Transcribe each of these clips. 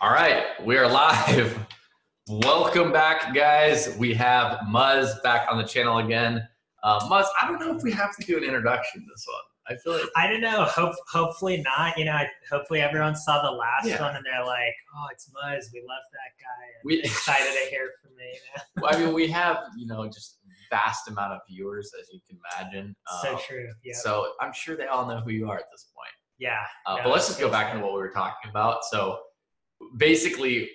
All right, we are live. Welcome back, guys. We have Muzz back on the channel again. Uh, Muzz, I don't know if we have to do an introduction this one. I feel like I don't know. Hope, hopefully not. You know, I- hopefully everyone saw the last Yeah. one and they're like, "Oh, it's Muzz. We love that guy." And We- excited to hear from me. I mean, we have you know just vast amount of viewers as you can imagine. so Uh, true. So I'm sure they all know who you are at this point. yeah. Uh, No, but let's just go back to what we were talking about. So basically,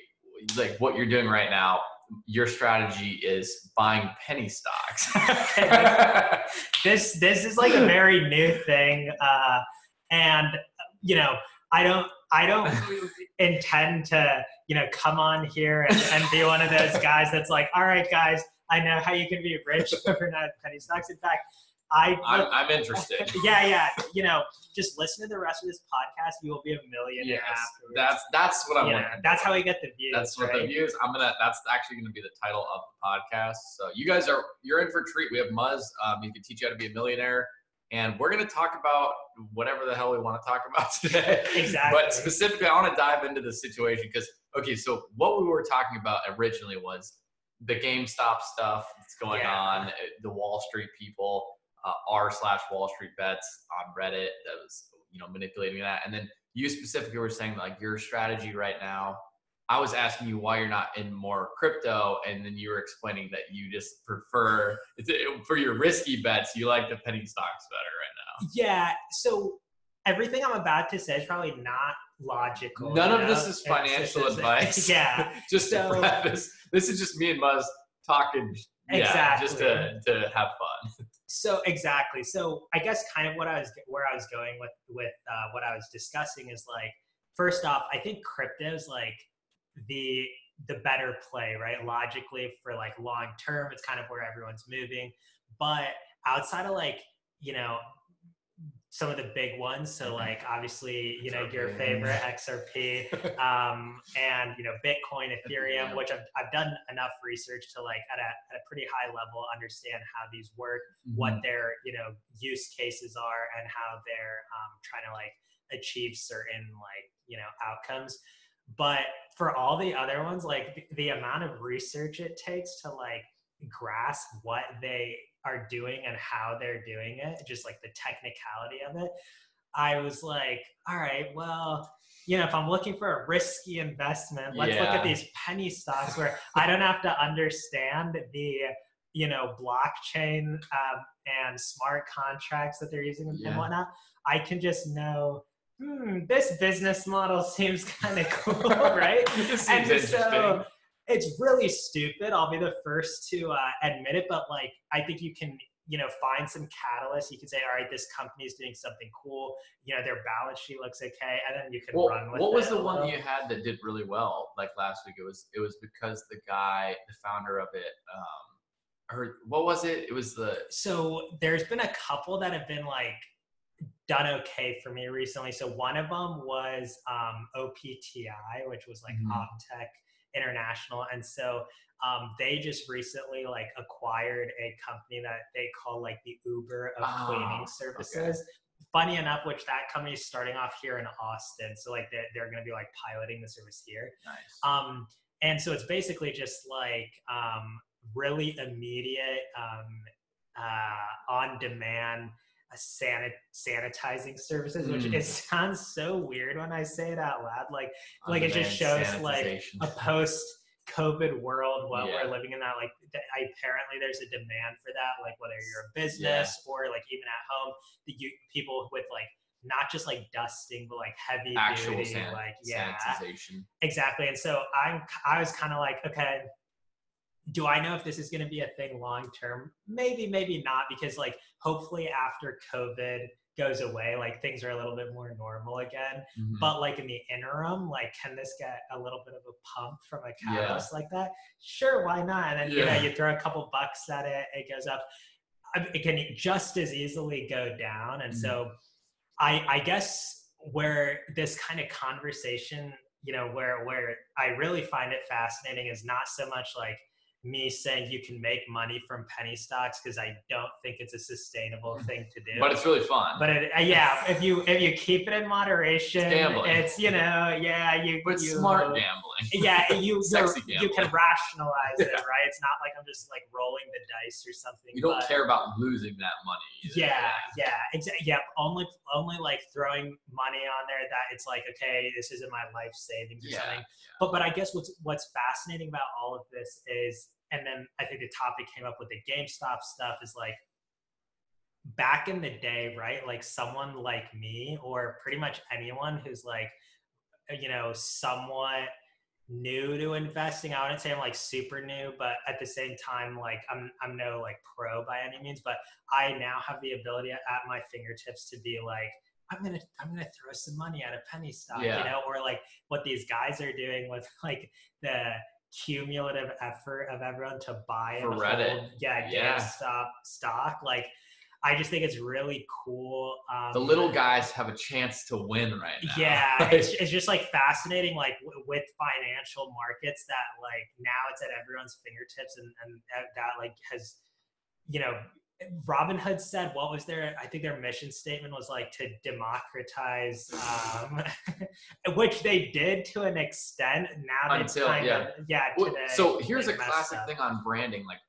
like what you're doing right now, your strategy is buying penny stocks. This this is like a very new thing, uh, and you know, I don't I don't intend to you know come on here and, and be one of those guys that's like, "All right, guys, I know how you can be rich overnight penny stocks." In fact, I I'm, I'm interested. yeah, yeah. You know, just listen to the rest of this podcast. You will be a millionaire Yes, afterwards. that's that's what I'm looking that's how we get the views. That's what right? the views. I'm gonna. That's actually gonna be the title of the podcast. So you guys are you're in for a treat. We have Muzz. Um, he can teach you how to be a millionaire, and we're gonna talk about whatever the hell we want to talk about today. Exactly. But specifically, I want to dive into the situation because okay, so what we were talking about originally was the GameStop stuff that's going Yeah. on, uh, the Wall Street people, uh, r slash Wall Street bets on Reddit that was you know manipulating that, and then you specifically were saying like your strategy right now. I was asking you why you're not in more crypto, and then you were explaining that you just prefer for your risky bets. You like the penny stocks better right now. Yeah. So everything I'm about to say is probably not logical. None of this know? is It's financial just- advice. yeah. just So- to preface, this is just me and Muzz talking. Yeah, just to, to have fun. So exactly. So I guess kind of what I was where I was going with with uh, what I was discussing is like first off, I think crypto is like the the better play, right? Logically for like long term, it's kind of where everyone's moving. But outside of like you know some of the big ones, so like obviously you know your favorite XRP, um, and you know Bitcoin, Ethereum, Yeah. which I've, I've done enough research to like at a, at a pretty high level understand how these work, what Mm-hmm. their you know use cases are, and how they're um, trying to like achieve certain like you know outcomes. But for all the other ones, like the, the amount of research it takes to like grasp what they are doing and how they're doing it, just like the technicality of it. I was like, all right, well, you know, if I'm looking for a risky investment, let's look at these penny stocks where I don't have to understand the, you know, blockchain um, and smart contracts that they're using and whatnot. I can just know, hmm, this business model seems kind of cool, right? this and so it's really stupid. I'll be the first to uh, admit it, but like I think you can, you know, find some catalyst. You can say, all right, this company is doing something cool. You know, their balance sheet looks okay, and then you can Well, run with what was the one you had that did really well? Like last week, it was it was because the guy, the founder of it, um, or what was it? It was the So there's been a couple that have been like done okay for me recently. So one of them was um, OPTI, which was like Mhm. OPTEC International, and so um, they just recently like acquired a company that they call like the Uber of Ah, cleaning services. Funny enough, which that company is starting off here in Austin, so like they're, they're going to be like piloting the service here. nice. Um, and so it's basically just like um, really immediate, um, uh, on demand uh, sanit- sanitizing services, which Mm. it sounds so weird when I say it out loud. Like, like it just shows, like, a post COVID world, what Yeah. we're living in that, like, th- I, apparently there's a demand for that, like, whether you're a business or like even at home, the you, people with like, not just like dusting, but like heavy actual duty, san- like, yeah, sanitization. Exactly. And so I'm I was kind of like, okay, do I know if this is going to be a thing long term? Maybe, maybe not, because like hopefully after COVID goes away, like things are a little bit more normal again. Mhm. But like in the interim, like can this get a little bit of a pump from a Yeah. catalyst like that? Sure, why not? And then you know you throw a couple bucks at it, it goes up. It can just as easily go down. And Mhm. so I I guess where this kind of conversation, you know, where where I really find it fascinating is not so much like me saying you can make money from penny stocks because I don't think it's a sustainable thing to do. But it's really fun. But it, uh, yeah, if you if you keep it in moderation, It's gambling. it's you know yeah you But you, smart gambling. Yeah, you Sexy you're- you can gambling. rationalize it, right? It's not like I'm just like rolling the dice or something. You don't but- care about losing that money. either. Yeah, yeah, exactly. Yeah, only only like throwing money on there that it's like okay, this isn't my life savings or Yeah. something. But but I guess what's what's fascinating about all of this is, and then I think the topic came up with the GameStop stuff is like back in the day, right? Like someone like me or pretty much anyone who's like, you know, somewhat new to investing. I wouldn't say I'm like super new, but at the same time, like I'm I'm no like pro by any means, but I now have the ability at my fingertips to be like, I'm gonna I'm gonna throw some money at a penny stock, Yeah. you know, or like what these guys are doing with like the cumulative effort of everyone to buy For and Reddit. hold, yeah, Yeah. GameStop stock. Like I just think it's really cool. Um, The little guys have a chance to win right now. yeah, it's, it's just like fascinating, like w- with financial markets that like now it's at everyone's fingertips, and and that, that like has, you know, Robinhood said what was their I think their mission statement was like to democratize, um, which they did to an extent. Now they Until- kind yeah. of yeah. Well, today so here's a classic up. thing on branding. Like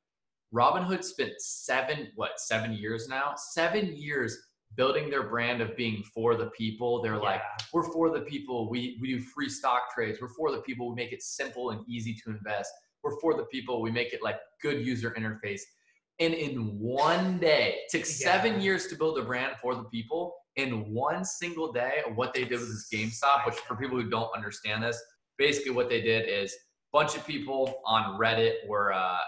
Robinhood spent seven, what, seven years now? Seven years building their brand of being for the people. They're like, we're for the people. We we do free stock trades. We're for the people. We make it simple and easy to invest. We're for the people. We make it like good user interface. And in one day, it took seven Yeah. years to build a brand for the people. In one single day, what they did with this GameStop, which for people who don't understand this, basically what they did is a bunch of people on Reddit were uh,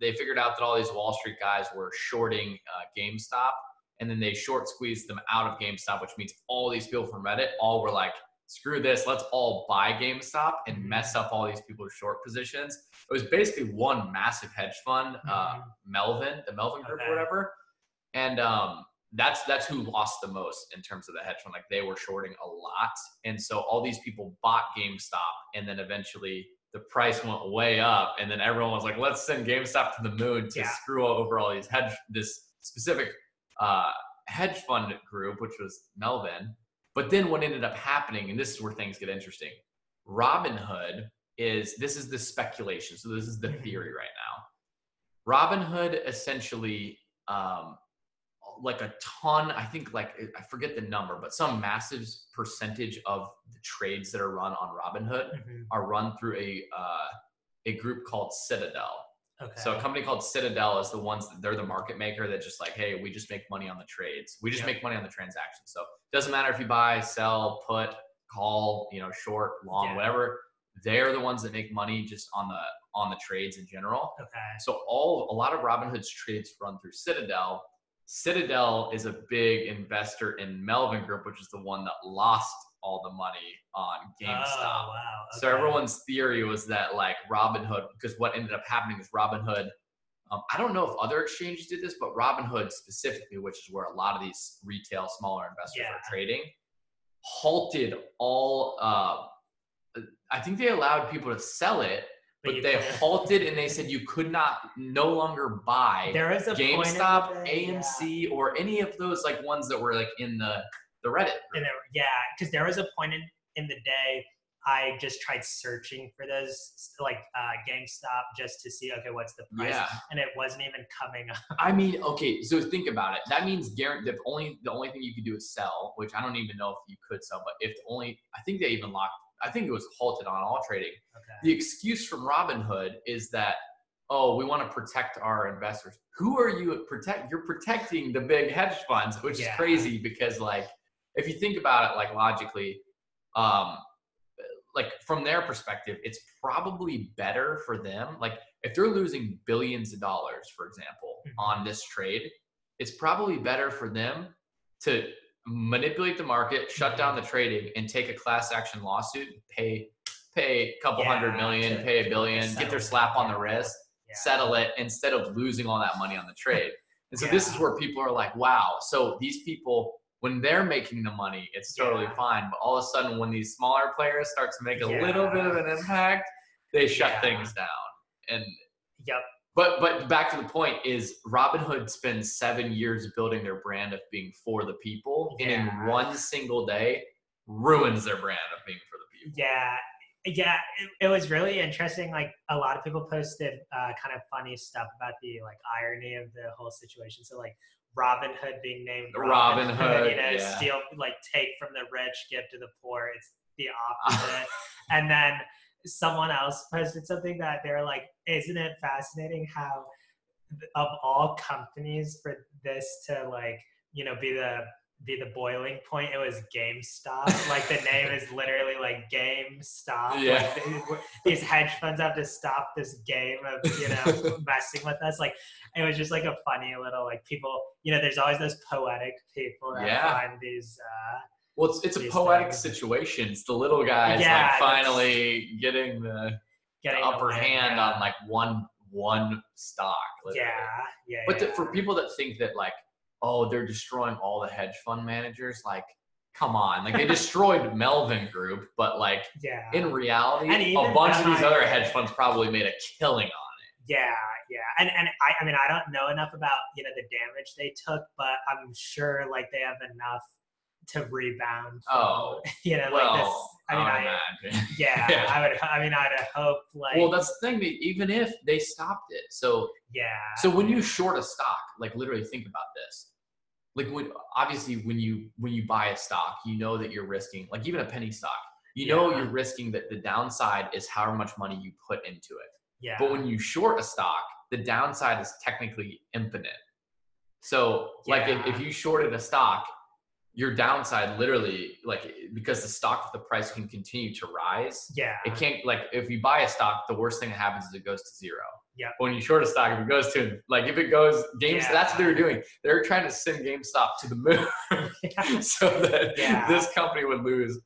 they figured out that all these Wall Street guys were shorting uh, GameStop, and then they short squeezed them out of GameStop, which means all these people from Reddit all were like, "Screw this, let's all buy GameStop and mess up all these people's short positions." It was basically one massive hedge fund, uh, Mhm. Melvin, the Melvin Group Okay. or whatever, and um, that's that's who lost the most in terms of the hedge fund. Like they were shorting a lot, and so all these people bought GameStop, and then eventually the price went way up, and then everyone was like, "Let's send GameStop to the moon to Yeah. screw over all these hedge this specific uh, hedge fund group, which was Melvin." But then what ended up happening, and this is where things get interesting. Robinhood is this is the speculation, so this is the Mhm. theory right now. Robinhood essentially um, like a ton i think like i forget the number but some massive percentage of the trades that are run on robinhood Mhm. are run through a uh, a group called citadel Okay. so a company called citadel is the ones that they're the market maker that just like hey we just make money on the trades we just Yeah. make money on the transactions so it doesn't matter if you buy sell put call you know short long Yeah. whatever they're the ones that make money just on the on the trades in general okay. so all a lot of Robinhood's trades run through Citadel. Citadel is a big investor in Melvin Group, which is the one that lost all the money on GameStop. Oh, wow. So everyone's theory was that like Robinhood, because what ended up happening is Robinhood. Um, I don't know if other exchanges did this, but Robinhood specifically, which is where a lot of these retail smaller investors Yeah. are trading, halted all. Uh, I think they allowed people to sell it, but you they couldn't- halted and they said you could not no longer buy There is a GameStop, day, yeah. AMC, or any of those like ones that were like in the the Reddit. And there, yeah, because there was a point in, in the day I just tried searching for those like uh, GameStop just to see okay what's the price, Yeah. and it wasn't even coming up. I mean, okay, so think about it. That means guarantee the only the only thing you could do is sell, which I don't even know if you could sell, but if the only I think they even locked I think it was halted on all trading. Okay. The excuse from Robinhood is that oh, we want to protect our investors. Who are you protect? You're protecting the big hedge funds, which Yeah. is crazy because like if you think about it like logically, um like from their perspective, it's probably better for them. Like if they're losing billions of dollars, for example, Mhm. on this trade, it's probably better for them to manipulate the market, shut down the trading, and take a class action lawsuit, pay pay a couple hundred Yeah, million, to- pay a billion, get their slap on the wrist, Yeah. settle it instead of losing all that money on the trade. And so this is where people are like, wow. So these people, when they're making the money, it's totally Yeah. fine. But all of a sudden, when these smaller players start to make a little bit of an impact, they shut Yeah. things down. And Yep. But but back to the point is Robinhood spends seven years building their brand of being for the people, and in one single day ruins their brand of being for the people. Yeah, yeah, it, it was really interesting. Like a lot of people posted uh, kind of funny stuff about the like irony of the whole situation. So like Robin Hood being named Robin you Hood, know, yeah. steal like take from the rich, give to the poor. It's the opposite. and then someone else posted something that they're like, "Isn't it fascinating how of all companies for this to like you know be the be the boiling point it was GameStop like the name is literally like GameStop Yeah. like, these hedge funds have to stop this game of you know messing with us like it was just like a funny little like people you know there's always those poetic people that Yeah. find these uh Well, it's, it's a poetic things. situation. It's the little guys Yeah, like finally getting the, the getting the upper win, hand on like one one stock. literally. yeah yeah But the, yeah. for people that think that like, oh, they're destroying all the hedge fund managers, like, come on, like they destroyed Melvin Group, but like yeah in reality, a bunch of these NIA. other hedge funds probably made a killing on it. Yeah, yeah, and and I, I mean I don't know enough about you know the damage they took, but I'm sure like they have enough to rebound. From, Oh, you know, it. like this. Well, I mean, I I, imagine. yeah, Yeah. I would. I mean, I'd hope like well, that's the thing. That even if they stopped it, so yeah. So when you short a stock, like literally think about this. Like when obviously when you when you buy a stock, you know that you're risking like even a penny stock, you know you're risking that the downside is however much money you put into it. yeah, But when you short a stock, the downside is technically infinite. So like if, if you shorted a stock, your downside literally like because the stock the price can continue to rise, yeah, it can't like if you buy a stock, the worst thing that happens is it goes to zero. Yeah. When you short a stock, if it goes to like if it goes games, Yeah. that's what they were doing. They were trying to send GameStop to the moon yeah, so that Yeah. this company would lose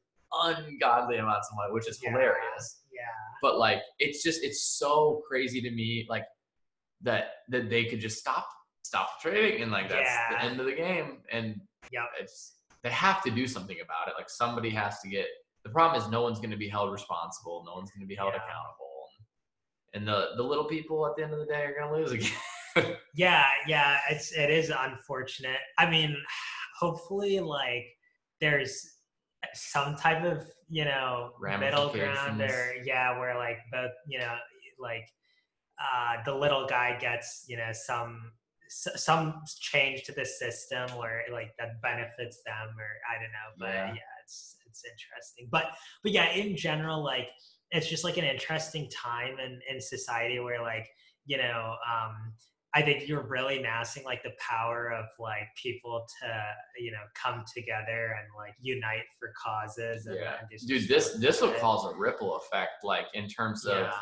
ungodly amounts of money, which is hilarious. yeah, But like it's just it's so crazy to me like that that they could just stop stop trading and like that's the end of the game and yeah, it's they have to do something about it. Like somebody has to get. The problem is no one's going to be held responsible. No one's going to be held accountable, and the the little people at the end of the day are going to lose again. yeah, yeah. It's it is unfortunate. I mean, hopefully, like there's some type of you know middle ground or yeah, where like both you know like uh, the little guy gets you know some some change to the system where like that benefits them or I don't know, but Yeah. yeah, it's it's interesting. But but yeah, in general, like it's just like an interesting time in in society where like you know um I think you're really seeing like the power of like people to you know come together and like unite for causes. And, Yeah. Dude, this this will cause a ripple effect, like in terms of yeah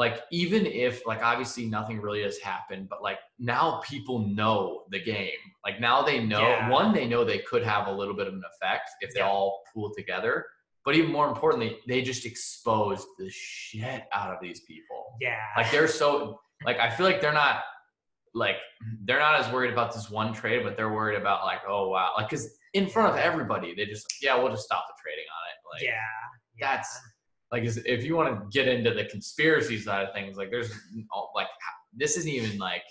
like even if like obviously nothing really has happened, but like now people know the game. Like now they know Yeah. one, they know they could have a little bit of an effect if they all pool together. But even more importantly, they just exposed the shit out of these people. yeah Like they're so like I feel like they're not like they're not as worried about this one trade, but they're worried about like oh wow like because in front of everybody they just yeah we'll just stop the trading on it. Like yeah yeah. that's like if you want to get into the conspiracy side of things, like there's like this isn't even like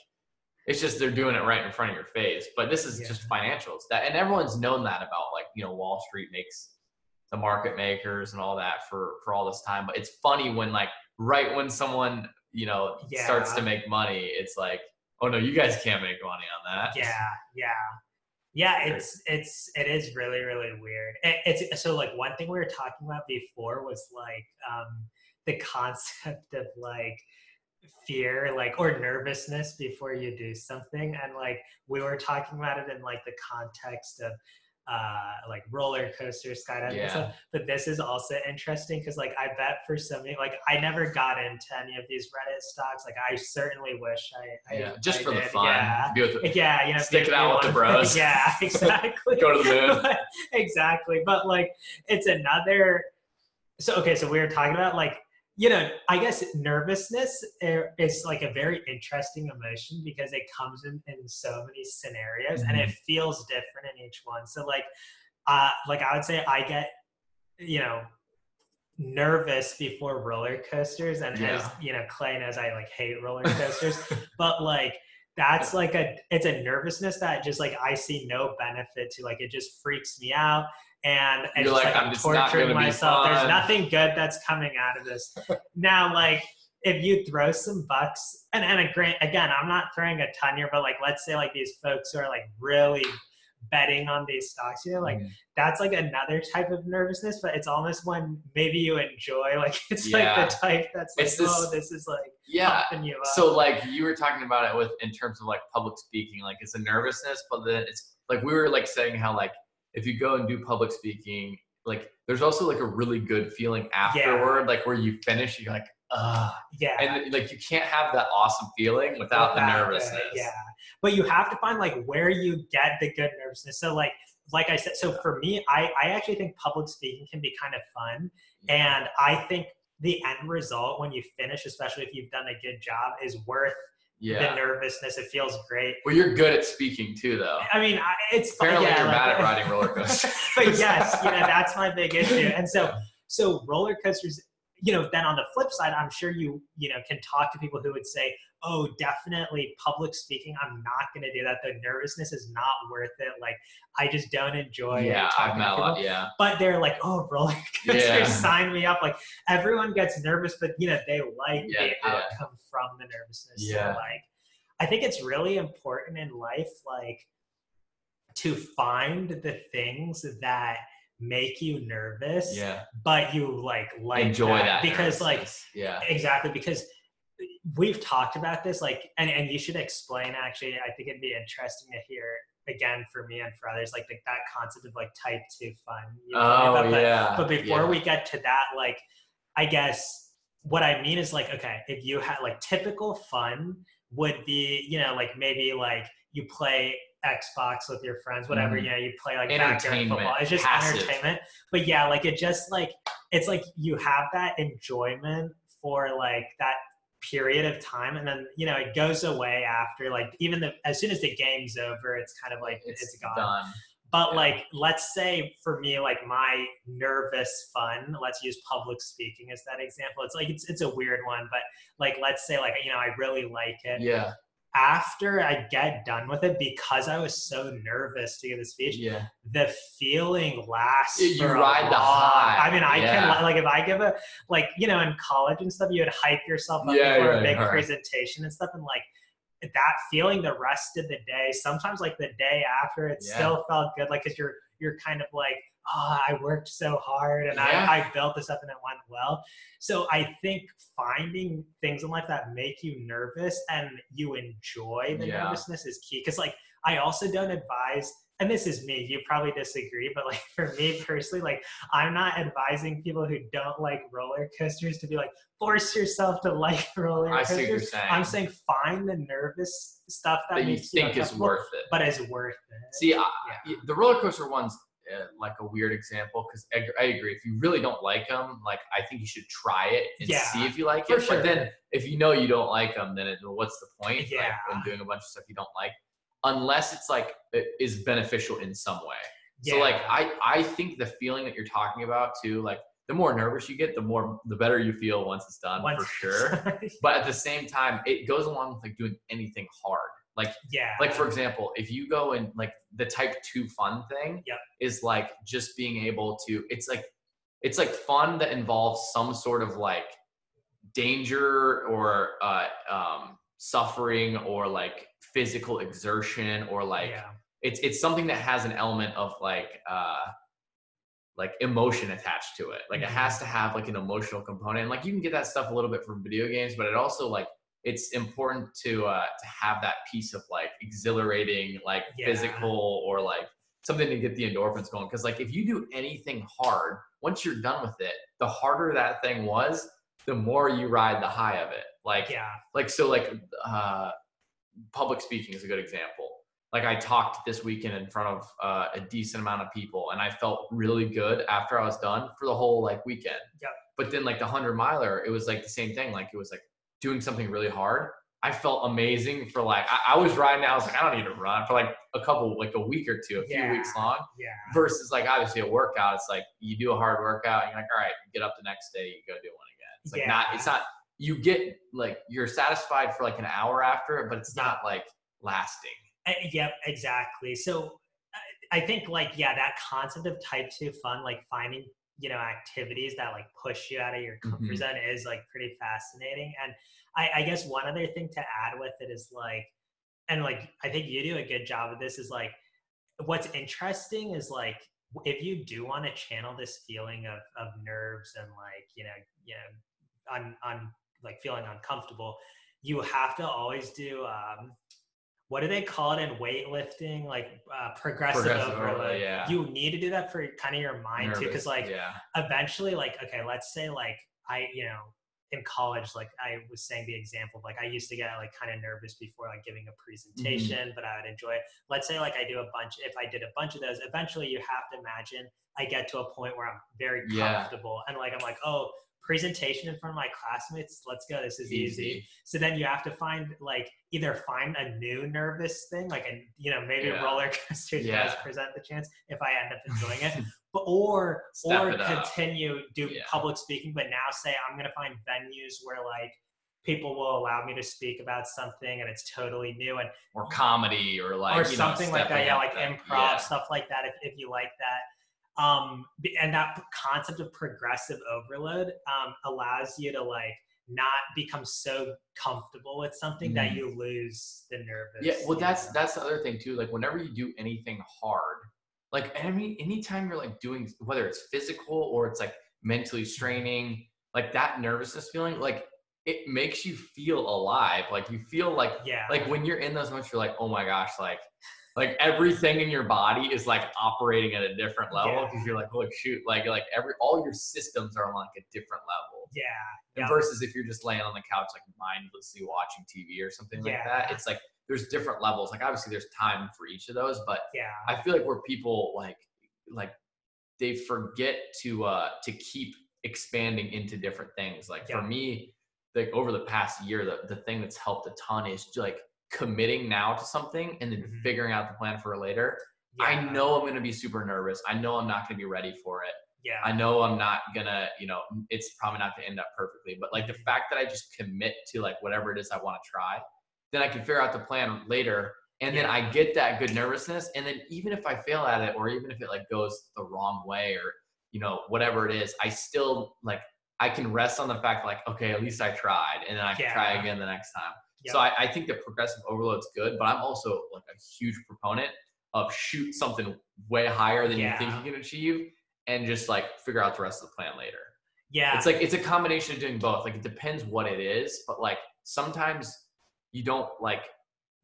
it's just they're doing it right in front of your face. But this is Yeah. just financials that, and everyone's known that about like you know Wall Street makes the market makers and all that for for all this time. But it's funny when like right when someone you know starts to make money, it's like oh no, you guys can't make money on that. yeah yeah yeah it's it's it is really really weird It- it's so like one thing we were talking about before was like um the concept of like fear like or nervousness before you do something and like we were talking about it in like the context of uh like roller coaster skydiving and Yeah. stuff but this is also interesting because like i bet for some like i never got into any of these reddit stocks like i certainly wish i, I Yeah, just I for the fun. yeah the- yeah, you know, Stick it out with the bros. Yeah, exactly. Go to the moon. exactly. But like, it's another. So okay, so we were talking about like, you know, I guess nervousness is like a very interesting emotion because it comes in in so many scenarios and Mm-hmm. it feels different in each one. So like, uh, like I would say I get, you know, nervous before roller coasters and as you know clay knows i like hate roller coasters but like that's like a it's a nervousness that just like i see no benefit to like it just freaks me out and it's You're just, like, "I'm just not torturing myself there's nothing good that's coming out of this now like if you throw some bucks and and a grant again i'm not throwing a ton here but like let's say like these folks who are like really betting on these stocks you know like Mhm. that's like another type of nervousness, but it's almost when maybe you enjoy, like it's Yeah. like the type that's like, this- oh, this is like yeah. So like you were talking about it with in terms of like public speaking, like it's a nervousness, but then it's like we were like saying how like if you go and do public speaking, like there's also like a really good feeling afterward, like where you finish, you're like, ah, yeah, and like you can't have that awesome feeling without the nervousness. yeah, but you have to find like where you get the good nervousness. So like like I said, so for me, I I actually think public speaking can be kind of fun, and I think the end result when you finish, especially if you've done a good job, is worth the nervousness. It feels great. Well, you're good at speaking too, though. I mean, I, it's Apparently, yeah, you're like- bad at riding roller coasters. but yes, you know that's my big issue. And so, so roller coasters. You know, then on the flip side, I'm sure you you know can talk to people who would say, "Oh, definitely public speaking. I'm not going to do that. The nervousness is not worth it. Like, I just don't enjoy yeah, talking to people." Yeah, But they're like, "Oh, roller coasters, Yeah. sign me up!" Like everyone gets nervous, but you know they like Yeah, the yeah. outcome from the nervousness. Yeah. So, like, I think it's really important in life, like to find the things that make you nervous, yeah. but you like like Enjoy that, because like yeah, exactly because we've talked about this like and, and you should explain actually i think it'd be interesting to hear again for me and for others like the, that concept of like type 2 fun you me oh yeah. but before yeah. we get to that like i guess what i mean is like okay if you had like typical fun would be you know like maybe like you play xbox with your friends whatever Mhm. you you play like backyard football it's just passive. entertainment but yeah like it just like it's like you have that enjoyment for like that period of time and then you know it goes away after like even the as soon as the game's over it's kind of like it's, it's gone done. but Yeah. like, let's say for me, like my nervous fun, let's use public speaking as that example. It's like, it's, it's a weird one, but like, let's say like, you know, I really like it. Yeah, After I get done with it, because I was so nervous to give the speech, yeah. the feeling lasts. You- you for a ride the high. I mean, I Yeah. can like if I give a like you know in college and stuff, you would hype yourself up Yeah, before a big right. presentation and stuff, and like that feeling the rest of the day. Sometimes like the day after, it still felt good, like because you're you're kind of like. Oh, I worked so hard and Yeah. I, I built this up and it went well. So I think finding things in life that make you nervous and you enjoy the Yeah. nervousness is key. Because like I also don't advise, and this is me, you probably disagree, but like for me personally, like I'm not advising people who don't like roller coasters to be like, force yourself to like roller coasters I see you're saying. I'm saying find the nervous stuff that, that you think is worth it. but is worth it. See, I, Yeah. the roller coaster one's uh, like a weird example because I, I agree. If you really don't like them, like I think you should try it and Yeah, see if you like it. sure. But then if you know you don't like them, then it, what's the point? Like, Yeah. when doing a bunch of stuff you don't like, unless it's like it is beneficial in some way. So like I I think the feeling that you're talking about too, like the more nervous you get, the more the better you feel once it's done Once- for sure. But at the same time, it goes along with like doing anything hard. Like yeah. like for example if you go and like the type 2 fun thing Yep. is like just being able to it's like it's like fun that involves some sort of like danger or uh, um, suffering or like physical exertion or like yeah. it's it's something that has an element of like uh like emotion attached to it like it has to have like an emotional component and like you can get that stuff a little bit from video games but it also like it's important to uh to have that piece of like exhilarating like Yeah. physical or like something to get the endorphins going because like if you do anything hard once you're done with it the harder that thing was the more you ride the high of it like yeah. like so like uh public speaking is a good example like i talked this weekend in front of uh, a decent amount of people and i felt really good after i was done for the whole like weekend Yeah. but then like the 100 miler it was like the same thing like it was like doing something really hard I felt amazing for like I, I, was riding. I was like, I don't need to run for like a couple, like a week or two, a Yeah. few weeks long. Yeah. Versus like obviously a workout, it's like you do a hard workout, and you're like, all right, get up the next day, you go do one again. It's like not. Yeah. It's not. You get like you're satisfied for like an hour after it, but it's not like lasting. Uh, Yep, exactly. So I- I think like yeah, that concept of type two fun, like finding you know activities that like push you out of your comfort Mhm. zone is like pretty fascinating. And I, I guess one other thing to add with it is like, and like I think you do a good job of this is like, what's interesting is like if you do want to channel this feeling of of nerves and like you know you know on on like feeling uncomfortable, you have to always do um what do they call it in weightlifting? Like uh, progressive, Progressive overload. overload, yeah. You need to do that for kind of your mind too, because like yeah, eventually, like okay, let's say like I, you know, in college, like I was saying the example of like I used to get like kind of nervous before like giving a presentation, but I would enjoy it. Let's say like I do a bunch. If I did a bunch of those, eventually you have to imagine I get to a point where I'm very Yeah. comfortable and like I'm like oh presentation in front of my classmates let's go this is easy easy. so then you have to find like either find a new nervous thing, like a you know maybe Yeah. roller coaster Yeah. does present the chance if I end up enjoying it, but or Step or it up. continue do Yeah. public speaking, but now say I'm gonna find venues where like people will allow me to speak about something and it's totally new and or comedy or like or you know, something like that. Yeah, like improv yeah. stuff like that. If if you like that. Um, and that concept of progressive overload um, allows you to like not become so comfortable with something that Mhm. you lose the nervous. Yeah, well, that's know? that's the other thing too. Like whenever you do anything hard, like any anytime you're like doing whether it's physical or it's like mentally straining, like that nervousness feeling, like it makes you feel alive. Like you feel like yeah, like when you're in those moments, you're like, oh my gosh, like like everything in your body is like operating at a different level Yeah. because you're like, holy shoot, like like every all your systems are on like a different level. yeah, And Yeah. versus if you're just laying on the couch like mindlessly watching TV or something like that, it's like there's different levels. Like obviously there's time for each of those, but yeah, I feel like where people like like they forget to uh to keep expanding into different things. Like Yeah. for me, like over the past year, the, the thing that's helped a ton is like committing now to something and then Mhm. figuring out the plan for later. yeah, I know I'm gonna be super nervous. I know I'm not gonna be ready for it. yeah, I know I'm not gonna, you know, it's probably not gonna end up perfectly, but like the fact that I just commit to like whatever it is I want to try, then I can figure out the plan later. And then I get that good nervousness. And then even if I fail at it, or even if it like goes the wrong way or, you know, whatever it is, I still like, I can rest on the fact like, okay, at least I tried. And then I can try again the next time. Yep. So I, I think that progressive overload's good, but I'm also like a huge proponent of shoot something way higher than you think you can achieve and just like figure out the rest of the plan later. yeah, It's like it's a combination of doing both. Like it depends what it is, but like sometimes you don't like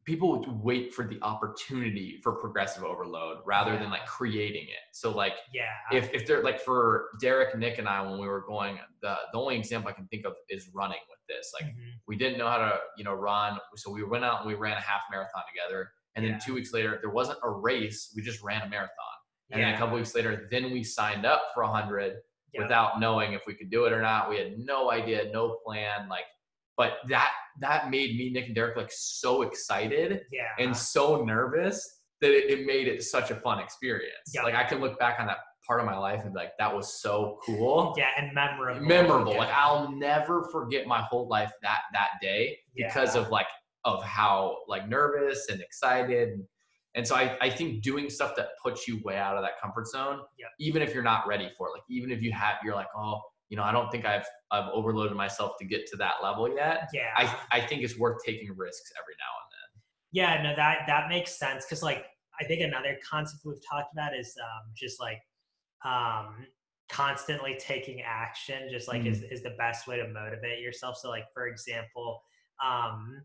people would wait for the opportunity for progressive overload rather than like creating it. So like yeah, if if they're like for Derek, Nick, and I when we were going, the the only example I can think of is running with this. Like Mhm. we didn't know how to you know run, so we went out and we ran a half marathon together. And then Yeah. two weeks later, there wasn't a race; we just ran a marathon. And then a couple weeks later, then we signed up for a hundred Yeah. without knowing if we could do it or not. We had no idea, no plan. Like, but that that made me, Nick and Derek, like so excited yeah, and so nervous that it, it made it such a fun experience. Yeah. Like I can look back on that part of my life and be like, that was so cool. yeah, and memorable, Memorable. Yeah. Like I'll never forget my whole life that that day because of like of how like nervous and excited. And, and so I, I think doing stuff that puts you way out of that comfort zone, Yeah. even if you're not ready for it, like even if you have, you're like, oh, you know, I don't think I've I've overloaded myself to get to that level yet. yeah, I I think it's worth taking risks every now and then. Yeah, no, that that makes sense because like I think another concept we've talked about is um, just like um, constantly taking action. Just like is is the best way to motivate yourself. So like for example, um,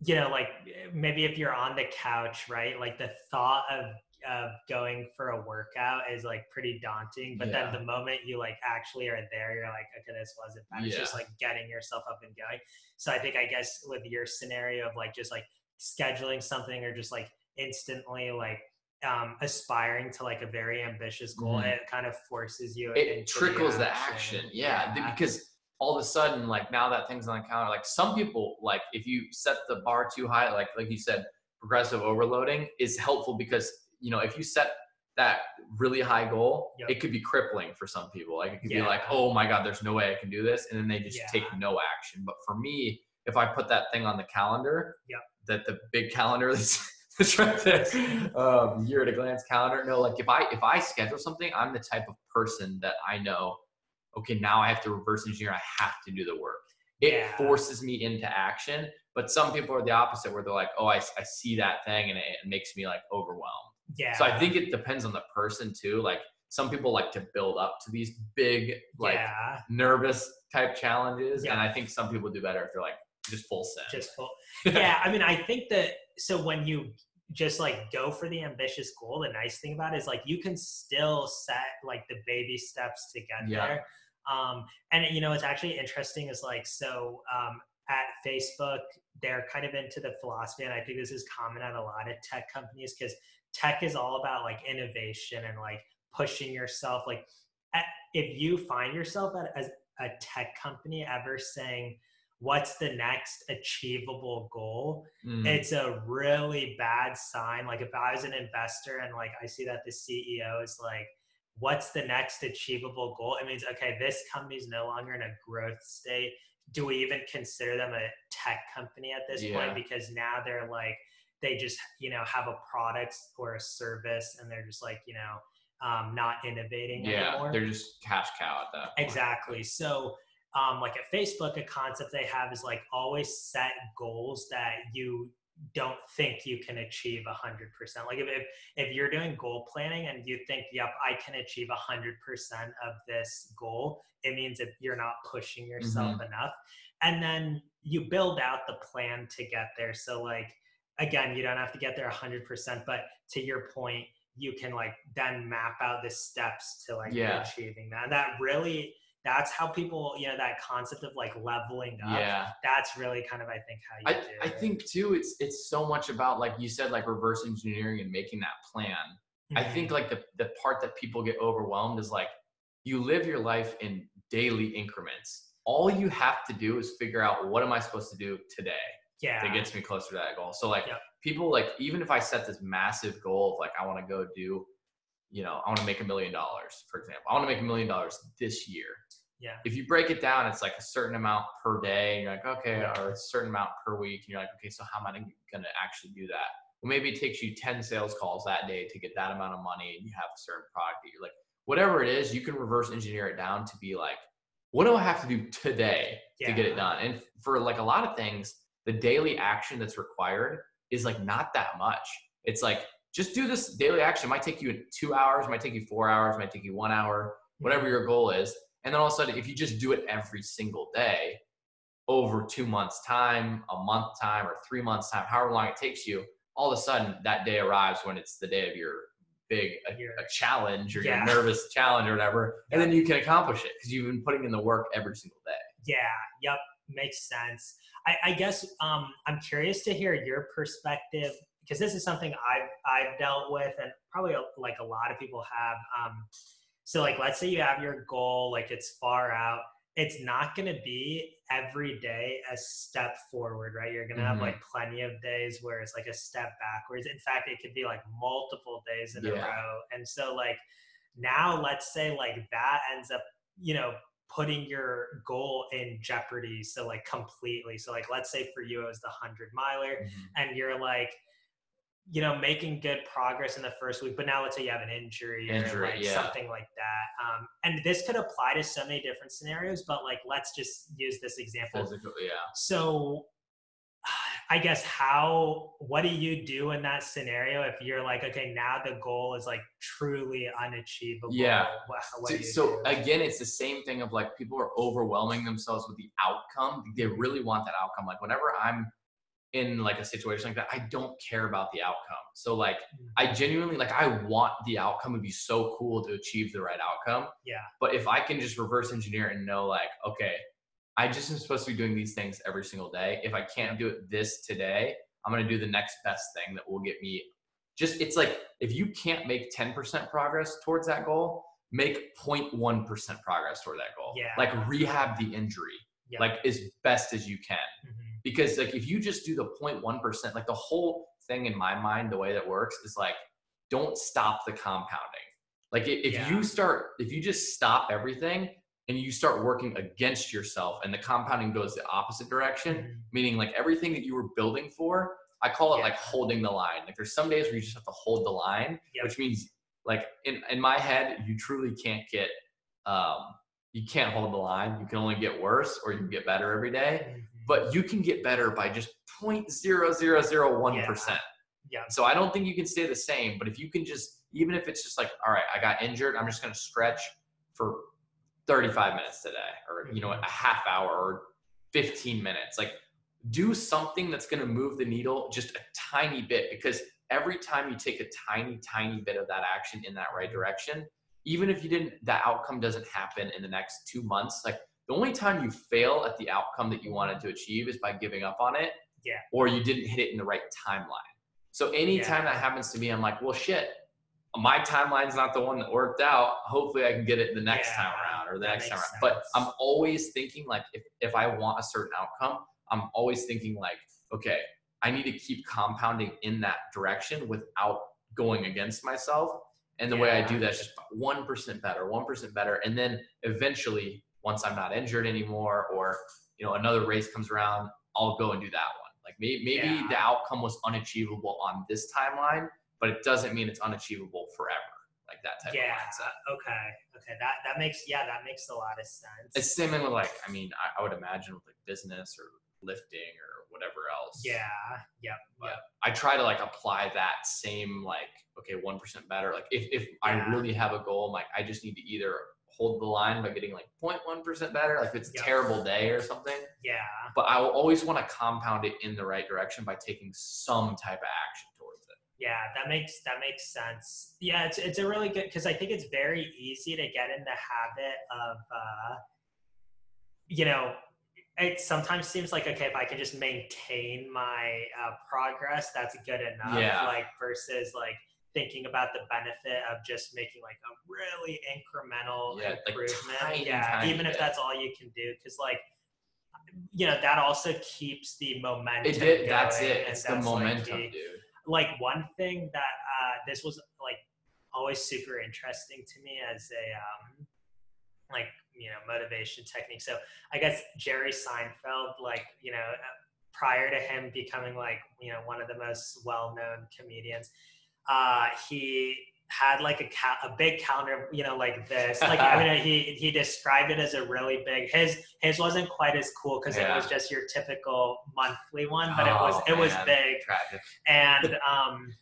you know, like maybe if you're on the couch, right? Like the thought of of going for a workout is like pretty daunting, but Yeah. then the moment you like actually are there, you're like, okay, this wasn't bad. It's just like getting yourself up and going. So I think I guess with your scenario of like just like scheduling something or just like instantly like um aspiring to like a very ambitious goal Mhm. it kind of forces you It trickles the action. Yeah. th- Because all of a sudden, like now that thing's on the counter, like some people, like if you set the bar too high, like like you said, progressive overloading is helpful because you know if you set that really high goal, Yep. it could be crippling for some people. Like it could be like, oh my god, there's no way I can do this, and then they just Yeah. take no action. But for me, if I put that thing on the calendar, Yep. that the big calendar that's that's right there, um, year at a glance calendar. No, like if I if I schedule something, I'm the type of person that I know. Okay, now I have to reverse engineer. I have to do the work. It Yeah. forces me into action. But some people are the opposite, where they're like, "Oh, I, I see that thing, and it, it makes me like overwhelmed." Yeah. So I think it depends on the person too. Like some people like to build up to these big, like yeah, nervous type challenges, Yeah. and I think some people do better if they're like just full set. just full. yeah, I mean, I think that so when you just like go for the ambitious goal, the nice thing about it is like you can still set like the baby steps to get Yeah. there. Um, and you know, it's actually interesting is like so um, at Facebook, they're kind of into the philosophy, and I think this is common at a lot of tech companies because tech is all about like innovation and like pushing yourself. Like, at, if you find yourself at, as a tech company ever saying, "What's the next achievable goal?" Mm. it's a really bad sign. Like if I was an investor and like I see that the CEO is like, what's the next achievable goal? It means okay, this company is no longer in a growth state. Do we even consider them a tech company at this Yeah. point? Because now they're like they just you know have a product or a service and they're just like you know um, not innovating yeah, anymore. they're just cash cow at that. point. Exactly. So, um, like at Facebook, a concept they have is like always set goals that you don't think you can achieve a hundred percent. Like if, if if you're doing goal planning and you think, yep, I can achieve a hundred percent of this goal, it means that you're not pushing yourself enough. And then you build out the plan to get there. So like again, you don't have to get there hundred percent, but to your point, you can like then map out the steps to like Yeah. achieving that. And that really that's how people, you know, that concept of like leveling up. Yeah. That's really kind of I think how I, you do I it. think too it's it's so much about like you said like reverse engineering and making that plan i Mhm. think like the, the part that people get overwhelmed is like you live your life in daily increments all you have to do is figure out what am i supposed to do today yeah. that gets me closer to that goal so like Yep. people like even if i set this massive goal of like i want to go do you know i want to make a million dollars for example i want to make a million dollars this year Yeah. if you break it down, it's like a certain amount per day. And you're like, okay, Yeah. or a certain amount per week. And you're like, okay, so how am I going to actually do that? Well, maybe it takes you 10 sales calls that day to get that amount of money and you have a certain product that you're like, whatever it is, you can reverse engineer it down to be like, what do I have to do today to get it done? And for like a lot of things, the daily action that's required is like not that much. It's like, just do this daily action. It might take you two hours, might take you four hours, might take you one hour, mm-hmm. whatever your goal is. And then all of a sudden, if you just do it every single day over two months' time, a month time, or three months' time, however long it takes you, all of a sudden that day arrives when it's the day of your big a, a challenge or Yeah. your nervous challenge or whatever, and then you can accomplish it because you've been putting in the work every single day. Yeah, yep, makes sense. I, I guess um, I'm curious to hear your perspective because this is something I've I've dealt with, and probably like a lot of people have. Um, so, like, let's say you have your goal, like it's far out. It's not going to be every day a step forward, right? You're going to have Mhm. like plenty of days where it's like a step backwards. In fact, it could be like multiple days in a row. And so, like, now let's say like that ends up, you know, putting your goal in jeopardy. So like completely. So like let's say for you it was the hundred miler, and you're like, you know, making good progress in the first week, but now let's say you have an injury, Injury, or like yeah. something like that. Um, and this could apply to so many different scenarios, but like let's just use this example. Physical, yeah. So I guess how what do you do in that scenario if you're like, okay, now the goal is like truly unachievable? Yeah. What, what So, so again, it's the same thing of like people are overwhelming themselves with the outcome. They really want that outcome. Like whenever I'm in like a situation like that, I don't care about the outcome. So like Mm. I genuinely like I want the outcome to be so cool to achieve the right outcome. Yeah. But if I can just reverse engineer and know like, okay, I just am supposed to be doing these things every single day. If I can't do it this today, I'm gonna do the next best thing that will get me just it's like if you can't make 10% progress towards that goal, make 0.1% progress toward that goal. Yeah. Like rehab the injury, Yeah. like as best as you can. Mhm. Because like if you just do the 0.1%, like the whole thing in my mind, the way that works is like, don't stop the compounding. Like if Yeah. you start, if you just stop everything and you start working against yourself and the compounding goes the opposite direction, Mhm. meaning like everything that you were building for, I call it Yeah. like holding the line. Like there's some days where you just have to hold the line, Yep. which means like in, in my head, you truly can't get, um, you can't hold the line. You can only get worse or you can get better every day, Mhm. but you can get better by just 0.0001%. Yeah. So I don't think you can stay the same, but if you can just, even if it's just like, all right, I got injured, I'm just going to stretch for 35 minutes today or, you know, Mhm. a half hour or 15 minutes. Like do something that's going to move the needle just a tiny bit because every time you take a tiny, tiny bit of that action in that right direction, even if you didn't, the outcome doesn't happen in the next two months. Like the only time you fail at the outcome that you wanted to achieve is by giving up on it. Yeah. Or you didn't hit it in the right timeline. So anytime Yeah. that happens to me, I'm like, well, shit, my timeline's not the one that worked out. Hopefully I can get it the next time Yeah, around or the that next time around. But. I'm always thinking like if, if I want a certain outcome, I'm always thinking like, okay, I need to keep compounding in that direction without going against myself. And the way I do that is just one percent better, one percent better, and then eventually, once I'm not injured anymore, or you know another race comes around, I'll go and do that one. Like maybe maybe Yeah. the outcome was unachievable on this timeline, but it doesn't mean it's unachievable forever. Like that type Yeah. of mindset. Okay. Okay. That that makes yeah that makes a lot of sense. It's the same thing with like I mean I, I would imagine with like business or lifting or whatever else. yeah. Yep. But I try to like apply that same like okay one percent better. Like if if I really have a goal, I'm like I just need to either hold the line by getting like 0.1 percent better. Like if it's a Yeah. terrible day or something. Yeah. But I will always want to compound it in the right direction by taking some type of action. Yeah, that makes that makes sense. Yeah, it's it's a really good because I think it's very easy to get in the habit of, uh, you know, it sometimes seems like okay if I can just maintain my uh, progress, that's good enough. Yeah. Like versus like thinking about the benefit of just making like a really incremental Yeah, like improvement. tiny, yeah, tiny even if that's all you can do, because like. You know that also keeps the momentum. It did. That's it. It's the that's, like, momentum, the- dude. Like one thing that uh, this was like always super interesting to me as a um, like you know motivation technique. So I guess Jerry Seinfeld, like you know, uh, prior to him becoming like you know one of the most well-known comedians, uh, he had like a cal- a big calendar, you know, like this. Like I mean, he he described it as a really big. His his wasn't quite as cool because it was just your typical monthly one, but it was Oh, it was big Tragic. and um,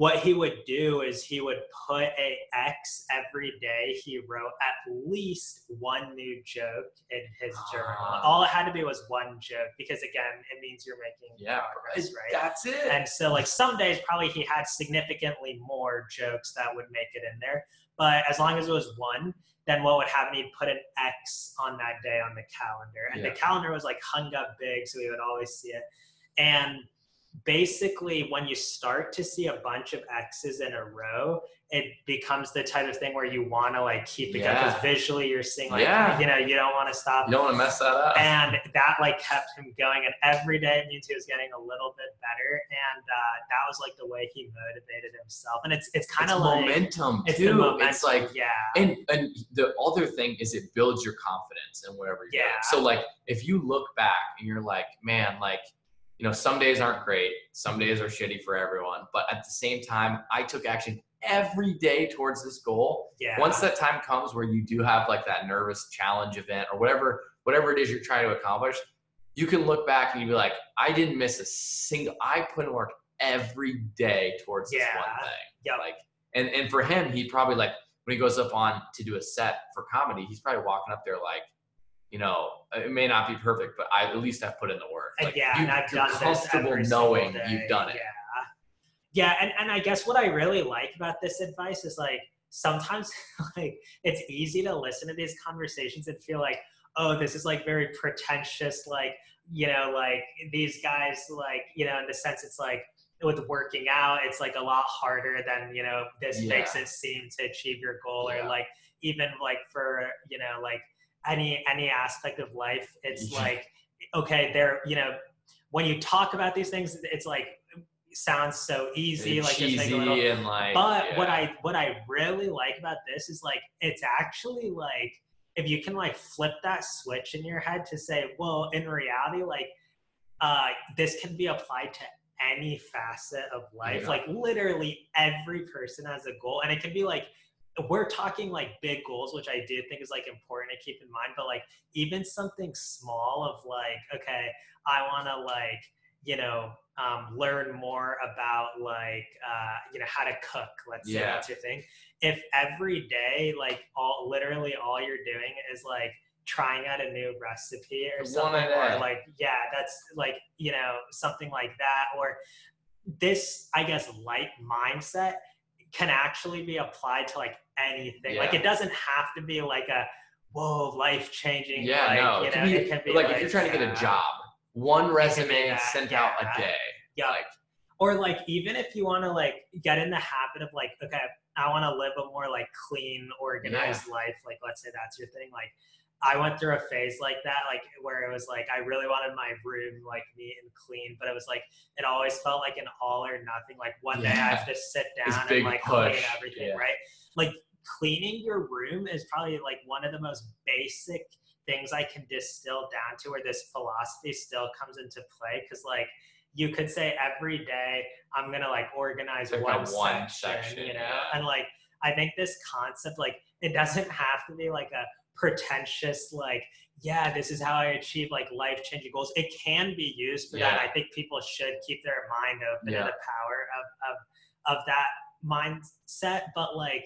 what he would do is he would put a X every day. He wrote at least one new joke in his journal. Ah. All it had to be was one joke because again, it means you're making Yeah, progress, right? That's it. And so, like some days, probably he had significantly more jokes that would make it in there. But as long as it was one, then what would happen? He'd put an X on that day on the calendar, and Yeah. the calendar was like hung up big, so we would always see it. And basically, when you start to see a bunch of X's in a row, it becomes the type of thing where you want to like keep it going because Yeah. visually you're seeing like Yeah. you know you don't want to stop you don't want to mess that up. and that like kept him going and every day it means he was getting a little bit better and uh, that was like the way he motivated himself and it's it's kind of like momentum it's too. momentum It's like yeah and and the other thing is it builds your confidence in whatever you're doing. Yeah. So like if you look back and you're like, man, like you know, some days aren't great, some days are shitty for everyone, but at the same time, I took action every day towards this goal. yeah Once that time comes where you do have like that nervous challenge event or whatever whatever it is you're trying to accomplish, you can look back and you'd be like, I didn't miss a single. I put in work every day towards this one Yeah. thing. Yep. Like, and and for him, he probably like when he goes up on to do a set for comedy, he's probably walking up there like, you know, it may not be perfect, but I at least I've put in the work. And Like, yeah you, and i've done this comfortable single knowing you've done it. yeah yeah and, and i guess what i really like about this advice is like sometimes like it's easy to listen to these conversations and feel like oh this is like very pretentious like you know like these guys like you know in the sense it's like with working out, it's like a lot harder than you know this Yeah. makes it seem to achieve your goal, Yeah. or like even like for you know like any any aspect of life, it's like okay, there you know when you talk about these things, it's like sounds so easy, like just make cheesy a little and like. but what. I what I really like about this is like it's actually like if you can like flip that switch in your head to say, well, in reality, like uh, this can be applied to any facet of life. Yeah. Like literally every person has a goal, and it can be like we're talking like big goals, which I do think is like important to keep in mind. But like even something small of like, okay, I want to like you know um, learn more about like uh, you know how to cook let's say that's your thing if every day like all literally all you're doing is like trying out a new recipe or One something or like yeah that's like you know something like that or this i guess light mindset can actually be applied to like anything like it doesn't have to be like a whoa life changing Yeah, like, no. you it know can be, it can be like, if you're trying to get a job, one resume that, sent out a day. Yeah. Like, or like even if you want to like get in the habit of like okay i want to live a more like clean organized life like let's say that's your thing like i went through a phase like that like where it was like i really wanted my room like neat and clean but it was like it always felt like an all or nothing like one day i have to sit down and like push, clean everything yeah. right like cleaning your room is probably like one of the most basic things i can distill down to where this philosophy still comes into play because like you could say every day I'm gonna like organize one, one section, section, you know, yeah. and like I think this concept like it doesn't have to be like a pretentious like yeah this is how I achieve like life changing goals. It can be used for that. I think people should keep their mind open Yeah. to the power of of of that mindset, but like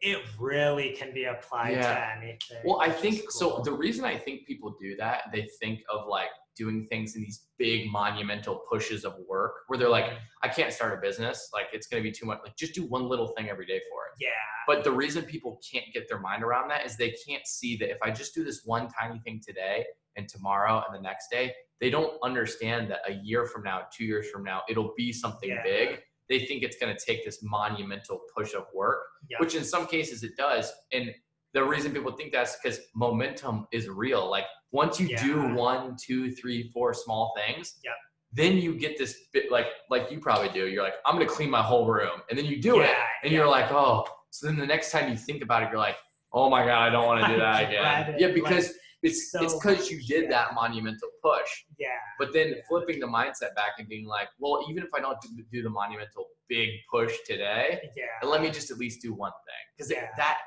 it really can be applied Yeah. to anything. Well, I think so. The reason I think people do that, they think of like doing things in these big monumental pushes of work where they're like, I can't start a business. Like, it's going to be too much. Like, just do one little thing every day for it. yeah, But the reason people can't get their mind around that is they can't see that if I just do this one tiny thing today and tomorrow and the next day, they don't understand that a year from now, two years from now, it'll be something Yeah. big. They think it's going to take this monumental push of work, Yeah. which in some cases it does. And the reason people think that's because momentum is real. Like once you do one, two, three, four small things, Yeah. then you get this bit like like you probably do. You're like, I'm gonna clean my whole room, and then you do it, and yeah. you're like, oh. So then the next time you think about it, you're like, oh my god, I don't want to do that again. Yeah, like, because it's so it's because you did yeah. that monumental push. yeah. But then Yeah. flipping the mindset back and being like, well, even if I don't do, do the monumental big push today, Yeah. let me just at least do one thing because Yeah. that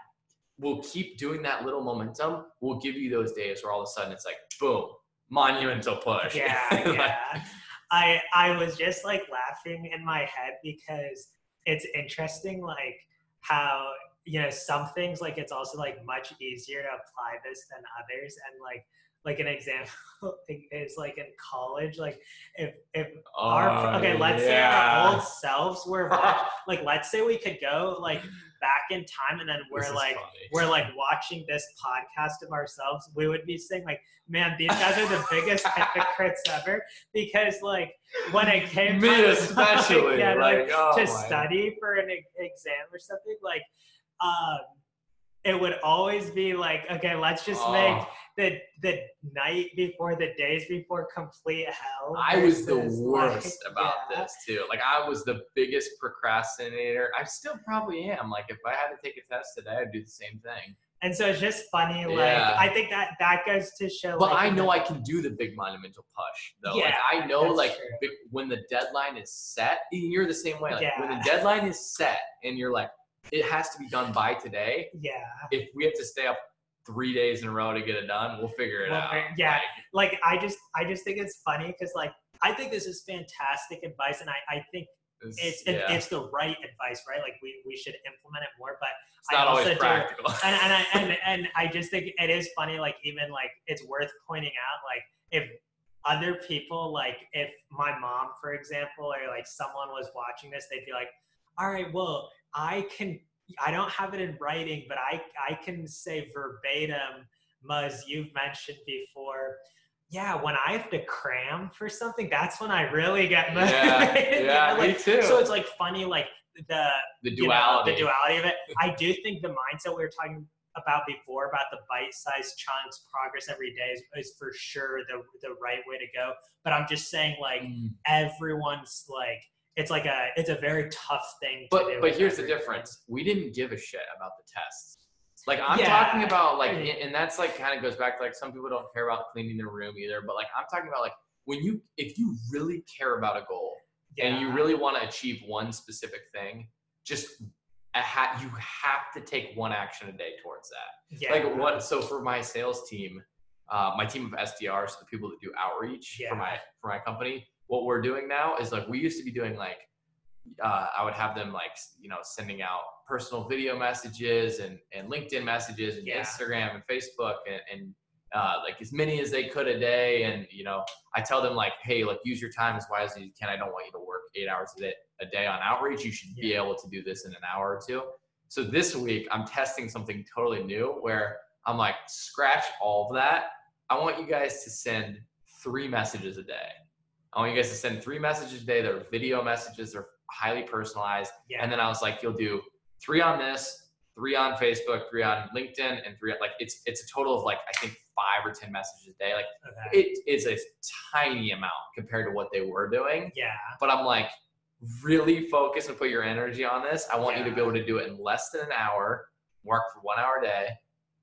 will keep doing that little momentum. We'll give you those days where all of a sudden it's like, boom, monumental push. Yeah, Like, yeah. I I was just like laughing in my head because it's interesting like how you know some things like it's also like much easier to apply this than others and like like an example is like in college like if if our Oh, okay let's say our old selves were like let's say we could go like back in time and then we're like funny. we're like watching this podcast of ourselves, we would be saying like, "Man, these guys are the biggest hypocrites ever." Because like when it came me to, especially, yeah, like, oh to my- study for an exam or something, like um, it would always be like, "Okay, let's just make Oh, the the night before, the days before, complete hell." I was the worst like, about yeah. this too. Like I was the biggest procrastinator. I still probably am. Like if I had to take a test today, I'd do the same thing. And so it's just funny, like Yeah. I think that that goes to show. But like, I know I can do the big monumental push though. like Yeah, I know like big, when the deadline is set, you're the same way. Like when the deadline is set and you're like, it has to be done by today. Yeah. If we have to stay up three days in a row to get it done, we'll figure it We'll out. yeah. Like, like I just I just think it's funny because like I think this is fantastic advice and I, I think it's, it's yeah. it, it's the right advice right like we, we should implement it more but It's not I always also do- practical. and and I and, and I just think it is funny like even like it's worth pointing out like if other people like if my mom for example or like someone was watching this they'd be like all right well I can I don't have it in writing but I I can say verbatim Muzz you've mentioned before yeah, when I have to cram for something, that's when I really get Yeah, motivated. yeah, you know, me too. So it's like funny, like the the you know, duality. the duality of it. I do think the mindset we were talking about before about the bite-sized chunks, progress every day is, is for sure the the right way to go. But I'm just saying, like Mm. everyone's like, it's like a it's a very tough thing. To But do but here's the difference. We didn't give a shit about the tests. Like I'm Yeah, talking about like, and that's like kind of goes back to like some people don't care about cleaning their room either. But like I'm talking about like when you if you really care about a goal and you really want to achieve one specific thing, just a ha- you have to take one action a day towards that. yeah. Like what? So for my sales team, uh, my team of SDRs, the people that do outreach Yeah. for my for my company, what we're doing now is like we used to be doing like uh, I would have them like you know sending out personal video messages and and LinkedIn messages and Yeah. Instagram and Facebook and, and uh, like as many as they could a day. And you know I tell them like, hey, like use your time as wisely as you can. I don't want you to work eight hours a day, a day on outreach. You should be able to do this in an hour or two. So this week I'm testing something totally new where I'm like, scratch all of that. I want you guys to send three messages a day. I want you guys to send three messages a day. They're video messages. They're highly personalized. yeah. And then I was like, you'll do three on this, three on Facebook, three on LinkedIn, and three like it's it's a total of like I think five or ten messages a day. Like okay. it is a tiny amount compared to what they were doing. yeah. But I'm like, really focus and put your energy on this. I want you to be able to do it in less than an hour, work for one hour a day,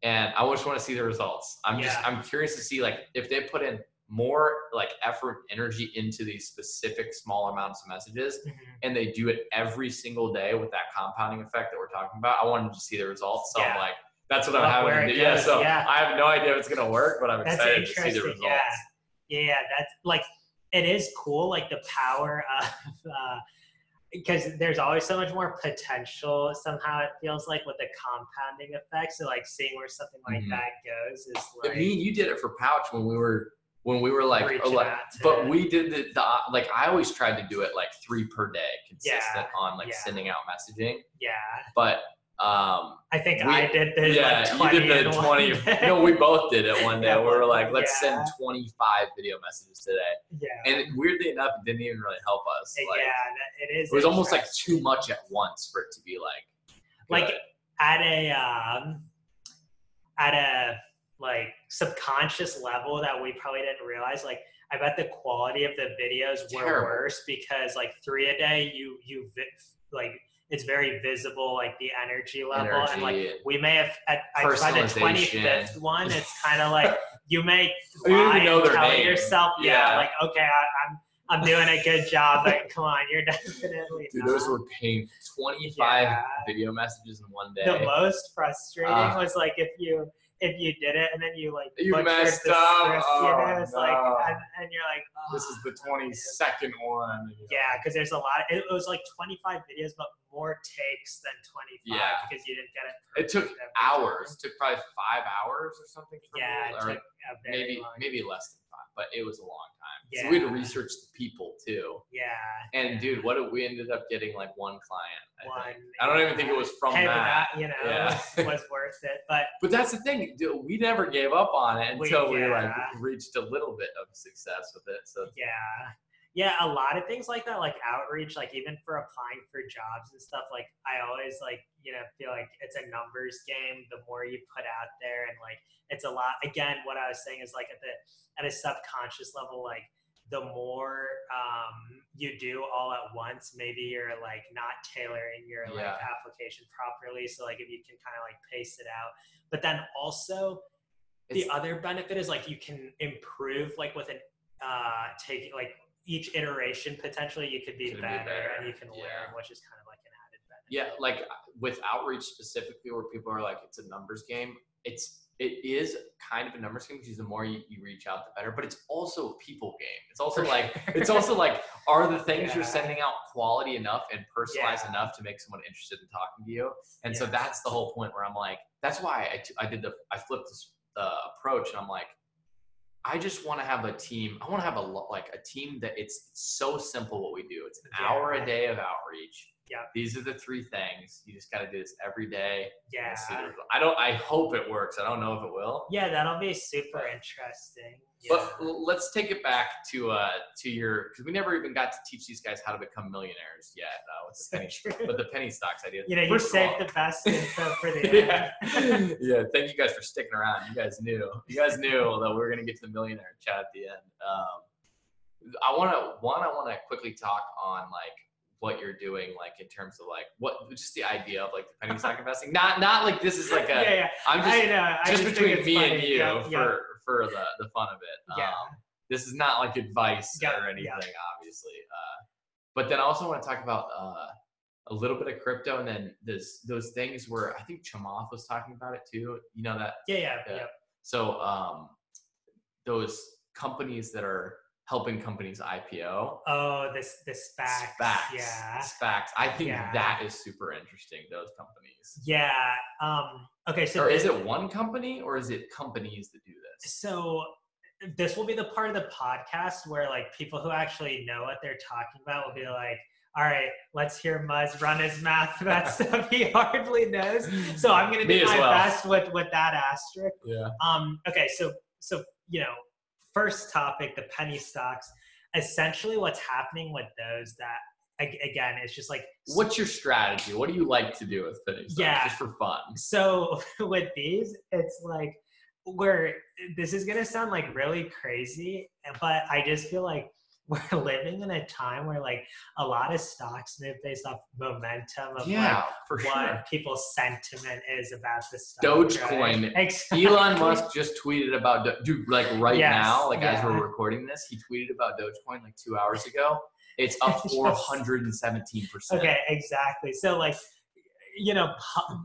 and I just want to see the results. I'm just I'm curious to see like if they put in more like effort, energy into these specific small amounts of messages, Mhm. and they do it every single day with that compounding effect that we're talking about. I wanted to see the results, so I'm like, that's what I'm having to do. Yeah, so yeah. I have no idea if it's gonna work, but I'm That's excited to see the results. Yeah. Yeah, that's like it is cool, like the power of uh because there's always so much more potential somehow it feels like with the compounding effect. So like seeing where something like Mhm. that goes is like me and you did it for Pouch when we were when we were like, oh, like but we did the, the like I always tried to do it like three per day consistent Yeah, on like yeah. sending out messaging. yeah. But um I think We- I did the yeah, like 20 you did the 20 no, we both did it one day. Yeah, we were like, let's send 25 video messages today. yeah. And weirdly enough, it didn't even really help us. Like, yeah, it is it was almost like too much at once for it to be like like at a um at a like subconscious level that we probably didn't realize like i bet the quality of the videos were Terrible. worse because like three a day you you vi- like it's very visible like the energy level and like we may have at I tried the 25th one it's kind of like you may You lie know and tell name. yourself yeah, Yeah. like okay I, i'm i'm doing a good job but come on you're definitely Dude, not. those were pain. 25 Yeah. video messages in one day. the most frustrating Ah. was like if you if you did it and then you like You messed up. script, you oh, know, Oh, it's like no. and, and you're like oh, this is the 22nd one. yeah because there's a lot it was like 25 videos but more takes than 25 Yeah. because you didn't get it It took hours. time. It took probably five hours or something. For yeah me, or took a very maybe maybe less than but it was a long time. So we had to research the people too. yeah And yeah. dude, what did we ended up getting like one client? I, one think. I don't even think it was from but that. you know Yeah. was, was worth it but But that's the thing, dude, we never gave up on it We- until we, like reached a little bit of success with it. So Yeah. Yeah, a lot of things like that, like outreach, like even for applying for jobs and stuff, like I always like, you know, feel like it's a numbers game. The more you put out there and like it's a lot again, what I was saying is like at the at a subconscious level, like the more um, you do all at once, maybe you're like not tailoring your like Yeah. application properly. So like if you can kind of like pace it out. But then also it's, the other benefit is like you can improve like with an uh taking like each iteration potentially you could be, Could be better, better, and you can yeah. learn which is kind of like an added benefit yeah, like with outreach specifically, where people are like, it's a numbers game. It's it is kind of a numbers game because the more you, you reach out, the better. But it's also a people game. It's also For like it's also like, are the things you're sending out quality enough and personalized Yeah. enough to make someone interested in talking to you? And so that's the whole point where I'm like, that's why I did the I flipped this uh, approach and I'm like, I just want to have a team. I want to have a like a team that it's, so simple what we do. It's an hour a day of outreach. Yeah. These are the three things. You just got to do this every day. Yeah. and see the result. I don't. I hope it works. I don't know if it will. Yeah, that'll be super interesting. Yeah. But let's take it back to uh to your because we never even got to teach these guys how to become millionaires yet uh, with the penny with the penny stocks idea. you know, you First saved all- the best info for the yeah. end. yeah. Thank you guys for sticking around. You guys knew. You guys knew that we were gonna get to the millionaire chat at the end. Um, I want to one. I want to quickly talk on like what you're doing, like in terms of like what just the idea of like the penny stock investing. Not not like this is like a. yeah, yeah. I'm just I know. I just between me and you Yeah, for. For the the fun of it. Yeah. Um, this is not like advice Yeah, or yeah. anything, obviously. Uh, but then I also want to talk about uh, a little bit of crypto, and then this those things where I think Chamath was talking about it too. You know that. Yeah, yeah, Yeah. yeah. So um, those companies that are helping companies IPO. Oh, this this SPACs. SPACs. Yeah. SPACs. I think Yeah. that is super interesting. Those companies. Yeah. Um, okay, so or is it one company or is it companies that do this? so this will be the part of the podcast where like people who actually know what they're talking about will be like all right let's hear muzz run his math that stuff he hardly knows so i'm gonna do my well. best with with that asterisk Yeah. um okay so so you know first topic the penny stocks essentially what's happening with those that again it's just like What's your strategy? What do you like to do with penny stocks? Yeah. Just for fun. so with these it's like where this is gonna sound like really crazy but i just feel like we're living in a time where like a lot of stocks move based off momentum of Yeah, like for what sure. people's sentiment is about the stock Dogecoin. right? Exactly. Elon Musk just tweeted about Do- dude like right Yes, now, like as we're recording this, he tweeted about Dogecoin like two hours ago. It's up four hundred and seventeen percent. Okay, exactly. So like, you know,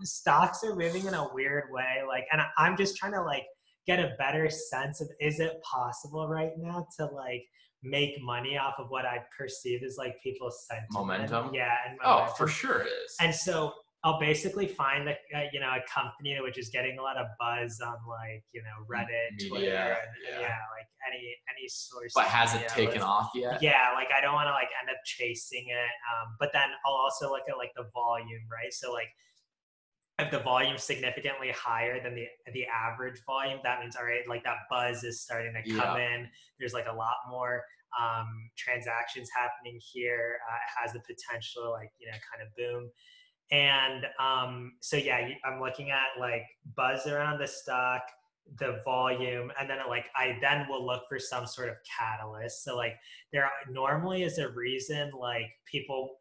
stocks are moving in a weird way. Like, and I'm just trying to like get a better sense of is it possible right now to like make money off of what I perceive as like people's sentiment? Momentum? Yeah, and Oh, for sure it is. And so I'll basically find a uh, you know a company which is getting a lot of buzz on like you know Reddit, Media, Twitter, and yeah. yeah. like any any source. but hasn't media, taken off yet. yeah like i don't want to like end up chasing it um, but then i'll also look at like the volume right so like if the volume's significantly higher than the the average volume that means all right like that buzz is starting to come in. There's like a lot more um, transactions happening here. Uh, it has the potential like you know kind of boom. And um, so yeah i'm looking at like buzz around the stock the volume and then like i then will look for some sort of catalyst. So like there normally is a reason like people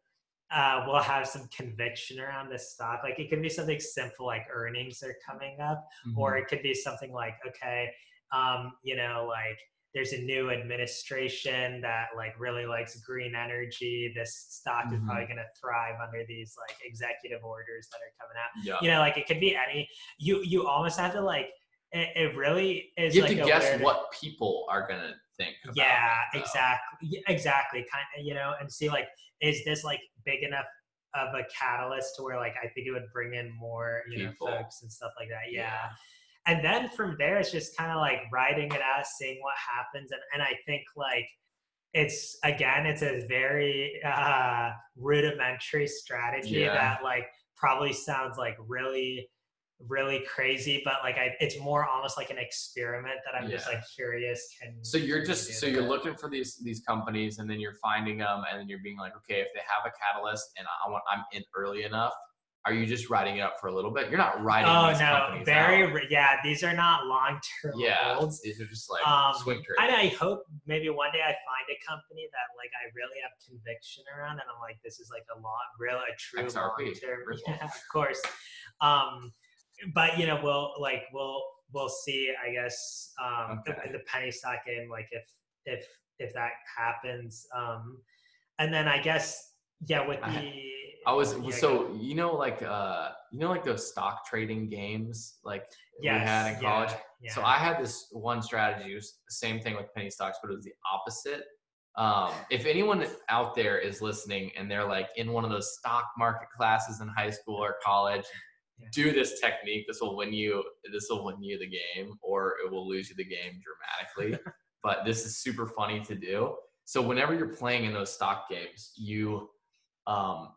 uh, will have some conviction around the stock like it could be something simple like earnings are coming up Mhm. or it could be something like okay um, you know like there's a new administration that like really likes green energy this stock is Mhm. probably going to thrive under these like executive orders that are coming out yeah. you know like it could be any you you almost have to like it, it really is You have like to guess weird- what people are gonna think. Yeah it, exactly exactly kind of you know and see like is this like big enough of a catalyst to where like i think it would bring in more you People. know folks and stuff like that yeah, and then from there it's just kind of like writing it out seeing what happens and, and i think like it's again it's a very uh rudimentary strategy Yeah. that like probably sounds like really really crazy but like I, it's more almost like an experiment that i'm just like curious can So you're just so you're looking for these these companies, and then you're finding them, and then you're being like, okay, if they have a catalyst, and I want I'm in early enough, are you just writing it up for a little bit? You're not writing. Oh no, very out. yeah. These are not long term Yeah, holds. these are just like Um, swing trades. and I hope maybe one day I find a company that like I really have conviction around, and I'm like, this is like a long, real, a true long term. Yeah, of course. Um, but you know, we'll like we'll we'll see. I guess um, Okay. in the penny stock game, like if if if that happens, um, and then I guess yeah, with the I was yeah, so you know like uh you know like those stock trading games like we had in college. Yeah. So I had this one strategy. It was the same thing with penny stocks, but it was the opposite. Um, if anyone out there is listening and they're like in one of those stock market classes in high school or college, Yeah. Do this technique. This will win you. This will win you the game, or it will lose you the game dramatically. but this is super funny to do. So whenever you're playing in those stock games, you um,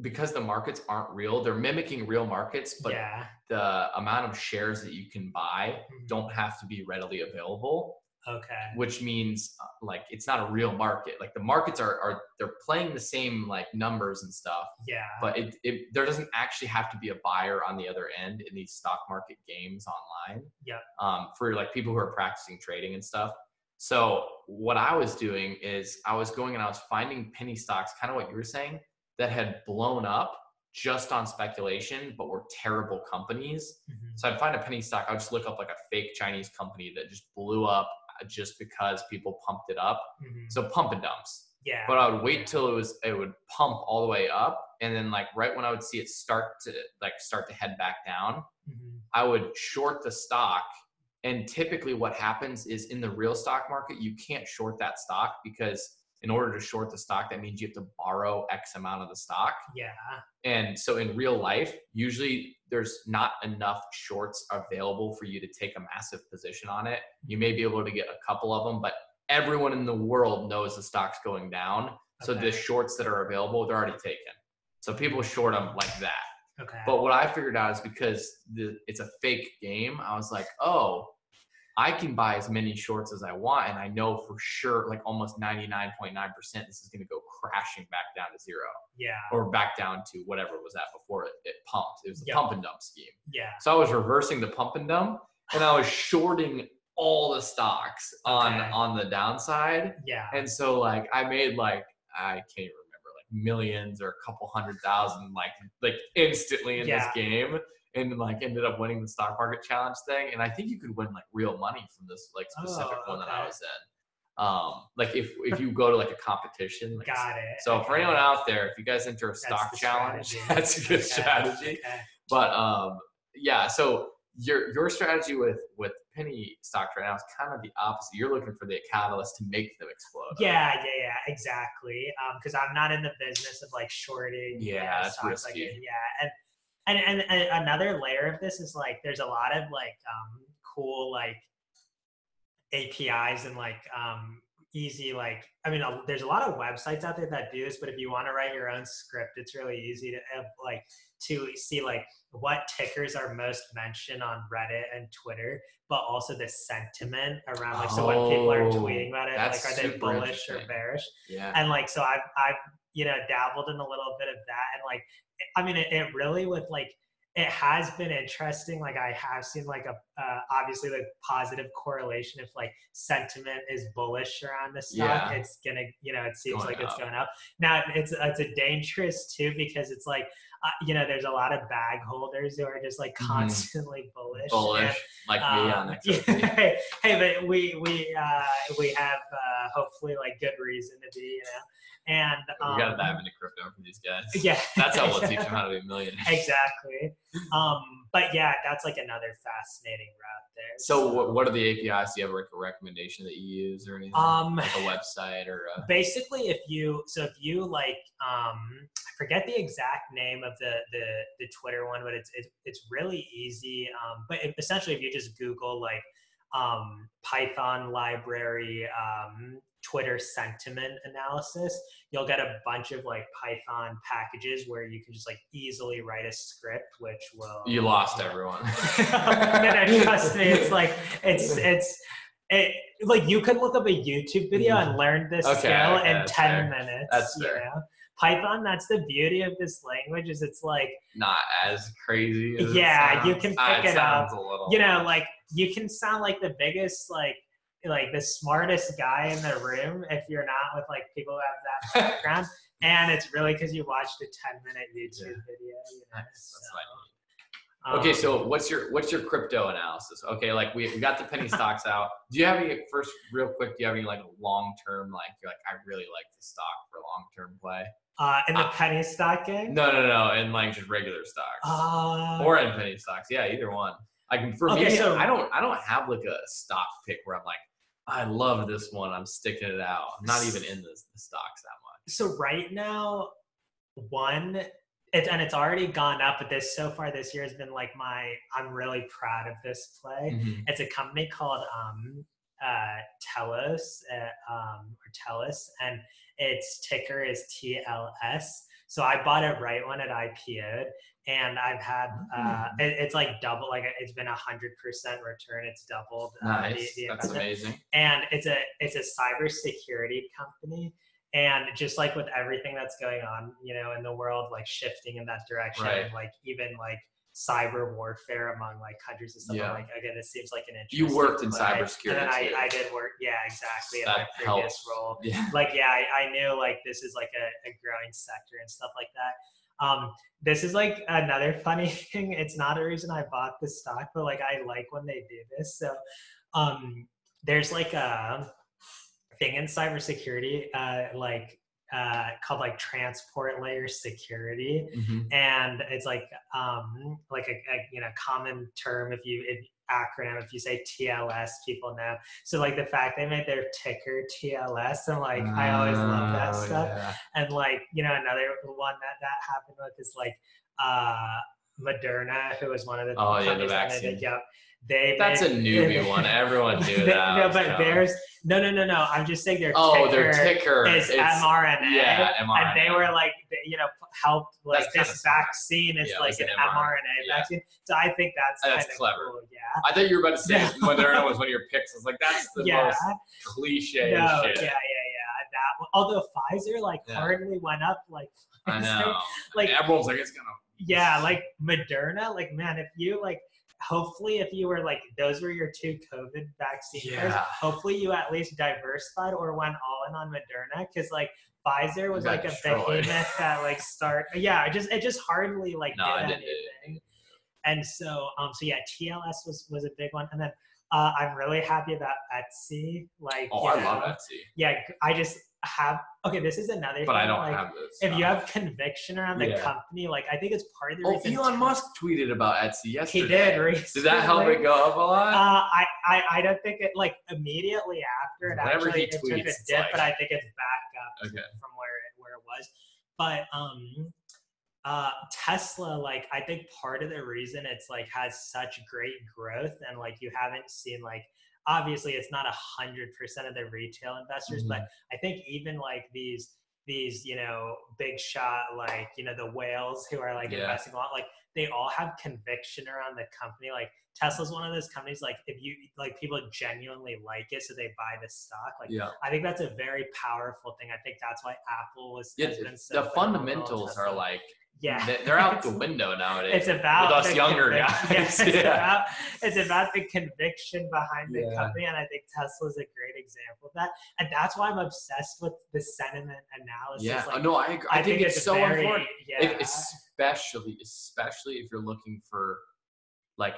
because the markets aren't real, they're mimicking real markets, but yeah. the amount of shares that you can buy Mhm. don't have to be readily available, Okay. which means uh, like it's not a real market. Like the markets are are they're playing the same like numbers and stuff, Yeah. but it, it there doesn't actually have to be a buyer on the other end in these stock market games online. Yeah. Um, for like people who are practicing trading and stuff. So what I was doing is I was going and I was finding penny stocks, kind of what you were saying, that had blown up just on speculation, but were terrible companies. Mhm. So I'd find a penny stock. I would just look up like a fake Chinese company that just blew up just because people pumped it up. Mhm. So pump and dumps Yeah. but I would wait till it was it would pump all the way up, and then like right when I would see it start to like start to head back down, Mhm. I would short the stock. And typically, what happens is in the real stock market, you can't short that stock because in order to short the stock, that means you have to borrow X amount of the stock. Yeah. And so in real life, usually there's not enough shorts available for you to take a massive position on it. You may be able to get a couple of them, but everyone in the world knows the stock's going down. So Okay. the shorts that are available, they're already taken. So people short them like that. Okay. But what I figured out is because the, it's a fake game, I was like, oh, I can buy as many shorts as I want. And I know for sure, like almost 99.9%, this is going to go crashing back down to zero yeah. or back down to whatever it was at before it, it pumped. It was the Yep. pump and dump scheme. Yeah. So I was reversing the pump and dump and I was shorting all the stocks on Okay. on the downside. Yeah. And so like I made like I can't even remember like millions or a couple hundred thousand like like instantly in Yeah. this game and like ended up winning the stock market challenge thing. And I think you could win like real money from this like specific Oh, one that I was in. Um like if if you go to like a competition like Got it. so for anyone out there, if you guys enter a That's stock challenge, strategy. that's a good Okay. strategy. Okay. But um, yeah. So your your strategy with with penny stocks right now is kind of the opposite. You're looking for the catalyst to make them explode. Yeah, yeah, yeah, exactly. Because I'm not in the business of like shorting. you Yeah, know, that's stocks like yeah, and, and and and another layer of this is like there's a lot of like um, cool like APIs and like um, easy like I mean uh, there's a lot of websites out there that do this, but if you want to write your own script, it's really easy to have, like to see like what tickers are most mentioned on Reddit and Twitter, but also the sentiment around like so when people are Oh, tweeting about it, like are they bullish or bearish? Yeah. and like so i've i've you know dabbled in a little bit of that. And like i mean it, it really with like it has been interesting. Like i have seen like a uh, obviously like positive correlation if like sentiment is bullish around the stock Yeah. it's gonna you know it seems Going like it's going up now it's it's a dangerous too because it's like uh, you know there's a lot of bag holders who are just like Mhm. constantly bullish Bullish, and, like me on um, XRP. hey, hey, but we we uh, we have uh, hopefully like good reason to be, you know, and um, we gotta dive into crypto for these guys. Yeah, That's how we'll teach them how to be millionaires. exactly. Um, but yeah, that's like another fascinating route there. So what, what are the APIs? Do you have like a recommendation that you use or anything? Um, like a website or a, basically if you so if you like um i forget the exact name of the the the twitter one but it's it's, it's really easy um but essentially if you just google like um python library um twitter sentiment analysis you'll get a bunch of like python packages where you can just like easily write a script which will you lost everyone. no, trust me, it's like it's it's it, like you could look up a YouTube video and mm-hmm. learn this Okay, skill okay, in ten fair. minutes. That's you fair. know? Python, that's the beauty of this language, is it's like Not as crazy. As it Yeah, you can pick ah, it up. A little, you know, like you can sound like the biggest like like the smartest guy in the room if you're not with like people who have that background. and it's really because you watched a 10 minute YouTube Yeah. video. You know? That's so, what I need. Okay, um, so what's your what's your crypto analysis? Okay, like we, we got the penny stocks out. Do you have any first real quick? Do you have any like long term like you're like I really like this stock for long term play? uh, in the uh, penny stock game. No, no, no, in like just regular stocks Uh, or in penny stocks. Yeah, either one. Like for Okay, me, so- I don't I don't have like a stock pick where I'm like I love this one. I'm sticking it out. I'm not even in the, the stocks that much. so right now one it, and it's already gone up but this so far this year has been like my i'm really proud of this play Mhm. it's a company called um uh telos uh, um or telos and its ticker is tls So I bought it right when it IPO'd, and I've had uh, Mm. it, it's like double, like it's been a hundred percent return. It's doubled. uh, Nice. the- the That's amazing. and it's a it's a cybersecurity company and just like with everything that's going on you know in the world like shifting in that direction Right. like even like cyber warfare among like countries and stuff Yeah. Like again it seems like an interesting. You worked in cybersecurity, and I. I did work yeah exactly in That my previous helps. role Yeah. like yeah I, I knew like this is like a, a growing sector and stuff like that um this is like another funny thing. It's not a reason i bought the stock but like i like when they do this. So um there's like a thing in cybersecurity uh like uh called like transport layer security. Mhm. and it's like um like a, a you know common term if you acronym if you say TLS people know so like the fact they made their ticker TLS and like I always love that Oh, stuff yeah. and like you know another one that that happened with is like uh Moderna who was one of the Oh, yeah, the that made vaccine. it, yep they That's a made- newbie one. Everyone knew They- that. no but there's no no no no I'm just saying their oh, ticker their ticker is it's- mRNA Yeah, mRNA. and they were like you know helped like That's this vaccine is Yeah, like an an mRNA, mRNA. Yeah. vaccine so I think that's, That's clever. cool yeah I thought you were about to say No. Moderna was one of your picks. I was like, that's the yeah most cliche no, shit. yeah, yeah, yeah. That one. Although Pfizer like Yeah. hardly went up like I know. Like Everyone's like, it's gonna. yeah, like Moderna, like man, if you like hopefully if you were like those were your two COVID vaccines, Yeah. hopefully you at least diversified or went all in on Moderna because like Pfizer was like a destroyed. behemoth that like start yeah, it just it just hardly like No, did anything. And so um so yeah, TLS was was a big one. And then uh, I'm really happy about Etsy. Like Oh, I love Etsy, yeah i just have okay this is another but thing, I don't like, have this. if you have conviction around the Yeah. company like i think it's part of the Oh, reason Elon too- Musk tweeted about Etsy yesterday he did recently. Did that help it go up a lot? uh, I, I i don't think it like immediately after it Whenever actually it took a dip like- but i think it's back up okay. from where it where it was but um uh tesla like i think part of the reason it's like has such great growth and like you haven't seen like obviously it's not a hundred percent of the retail investors but Mm-hmm. i think even like these these you know big shot like you know the whales who are like Yeah. investing a lot like they all have conviction around the company like tesla's one of those companies like if you like people genuinely like it so they buy the stock like Yeah. I think that's a very powerful thing. I think that's why Apple was Yeah, been so the fundamentals are like yeah, they- they're out the window nowadays. It's about with us younger convic- guys. Yeah, it's Yeah. about it's about the conviction behind the Yeah. company, and I think Tesla's a great example of that. And that's why I'm obsessed with the sentiment analysis. yeah. like, no, I agree. I, think, it's, so very, important. Yeah, If- especially, especially if you're looking for like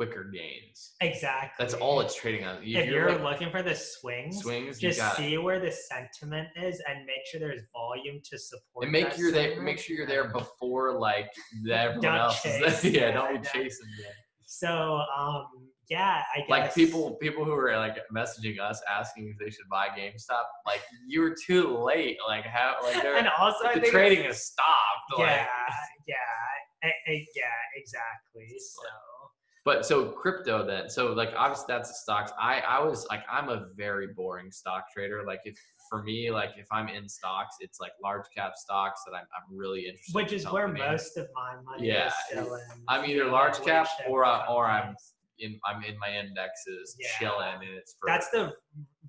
quicker gains. exactly. That's all it's trading on. If you're like, looking for the swings, swings, just see where the sentiment is and make sure there's volume to support. and make that there. Make sure you're there before like everyone else. chase. Is yeah, Yeah, don't be chasing. So um yeah, I guess Like people, people who were like messaging us asking if they should buy GameStop. Like you were too late. Like how? Like and also the trading has stopped. yeah, Like, yeah, I- I- yeah, exactly. So But so crypto then. So like obviously that's the stocks. I I was like I'm a very boring stock trader. Like if for me like if I'm in stocks, it's like large cap stocks that I'm I'm really interested. which in is where most of my money Yeah, is still in. I'm either large cap or I- or I'm in I'm in my indexes Yeah. chilling and it's for That's the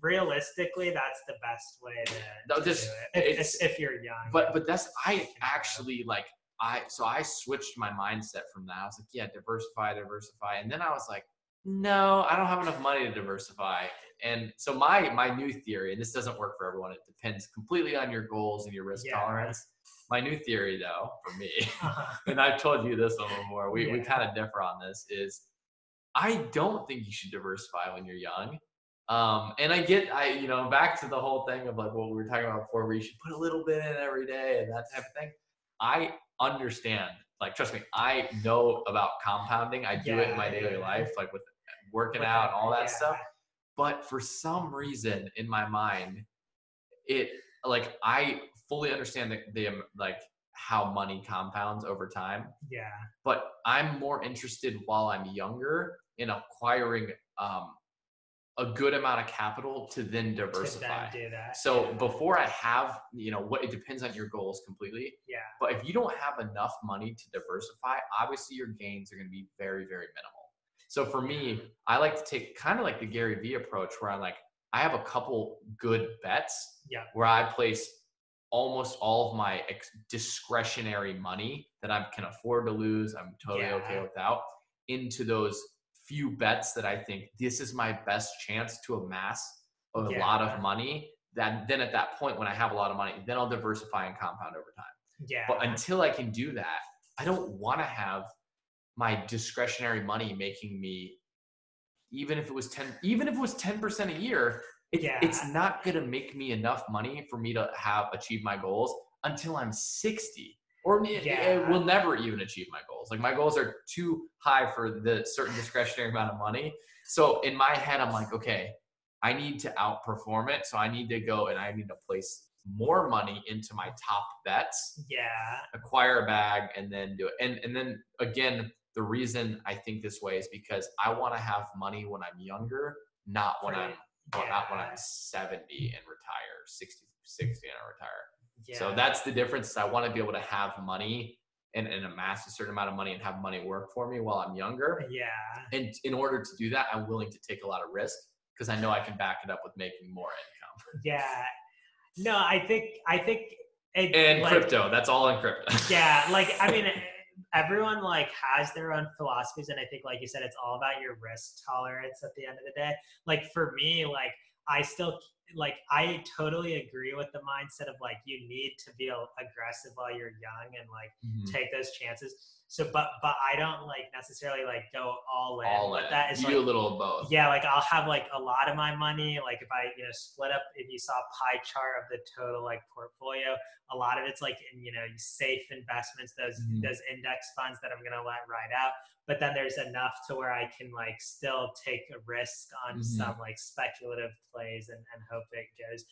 realistically that's the best way to, No, to this- do it. If, if you're young. but but that's I actually like I so I switched my mindset from that. I was like, yeah, diversify, diversify, and then I was like, no, I don't have enough money to diversify. And so my my new theory, and this doesn't work for everyone. It depends completely on your goals and your risk Yeah. tolerance. My new theory, though, for me, and I've told you this one before. We we Yeah. kind of differ on this. Is I don't think you should diversify when you're young. Um, and I get, I you know, back to the whole thing of like what we were talking about before, where you should put a little bit in every day and that type of thing. I understand, like, trust me, I know about compounding. I do it in my daily yeah. life, like with working out and all that yeah. stuff. But for some reason in my mind, it like I fully understand the, the um, like how money compounds over time Yeah. but I'm more interested while I'm younger in acquiring um, a good amount of capital to then to diversify. do that. So yeah. before I have, you know, what it depends on your goals completely. yeah, But if you don't have enough money to diversify, obviously your gains are going to be very, very minimal. So for me, I like to take kind of like the Gary Vee approach where I'm like, I have a couple good bets Yeah. where I place almost all of my ex- discretionary money that I can afford to lose, I'm totally okay Yeah. without, into those few bets that I think this is my best chance to amass a lot of money. That then at that point when I have a lot of money, then I'll diversify and compound over time. yeah, But until I can do that, I don't want to have my discretionary money making me, even if it was ten, even if it was ten percent a year, it, it's not gonna make me enough money for me to have achieve my goals until I'm sixty, or Yeah. will never even achieve my goals. Like my goals are too high for the certain discretionary amount of money. So in my head, I'm like, okay, I need to outperform it. So I need to go and I need to place more money into my top bets yeah, acquire a bag and then do it. And and then again, the reason I think this way is because I want to have money when I'm younger, not when I'm well, not when I'm 70 and retire, 60, 60 and I retire. yeah. So that's the difference. I want to be able to have money and, and amass a certain amount of money and have money work for me while I'm younger. yeah, And in order to do that, I'm willing to take a lot of risk because I know I can back it up with making more income. yeah. No, I think I think it, And like, crypto, that's all in crypto. yeah like i mean everyone like has their own philosophies and i think like you said it's all about your risk tolerance at the end of the day. Like for me like i still like i totally agree with the mindset of like you need to be aggressive while you're young and like Mhm. take those chances so but but i don't like necessarily like go all in all but in. that is you like do a little of both. yeah, like I'll have like a lot of my money. Like if I, you know, split up, if you saw pie chart of the total like portfolio, a lot of it's like in, you know, safe investments, those Mhm. those index funds that I'm gonna let ride out. But then there's enough to where I can like still take a risk on Mhm. some like speculative plays and, and hope it goes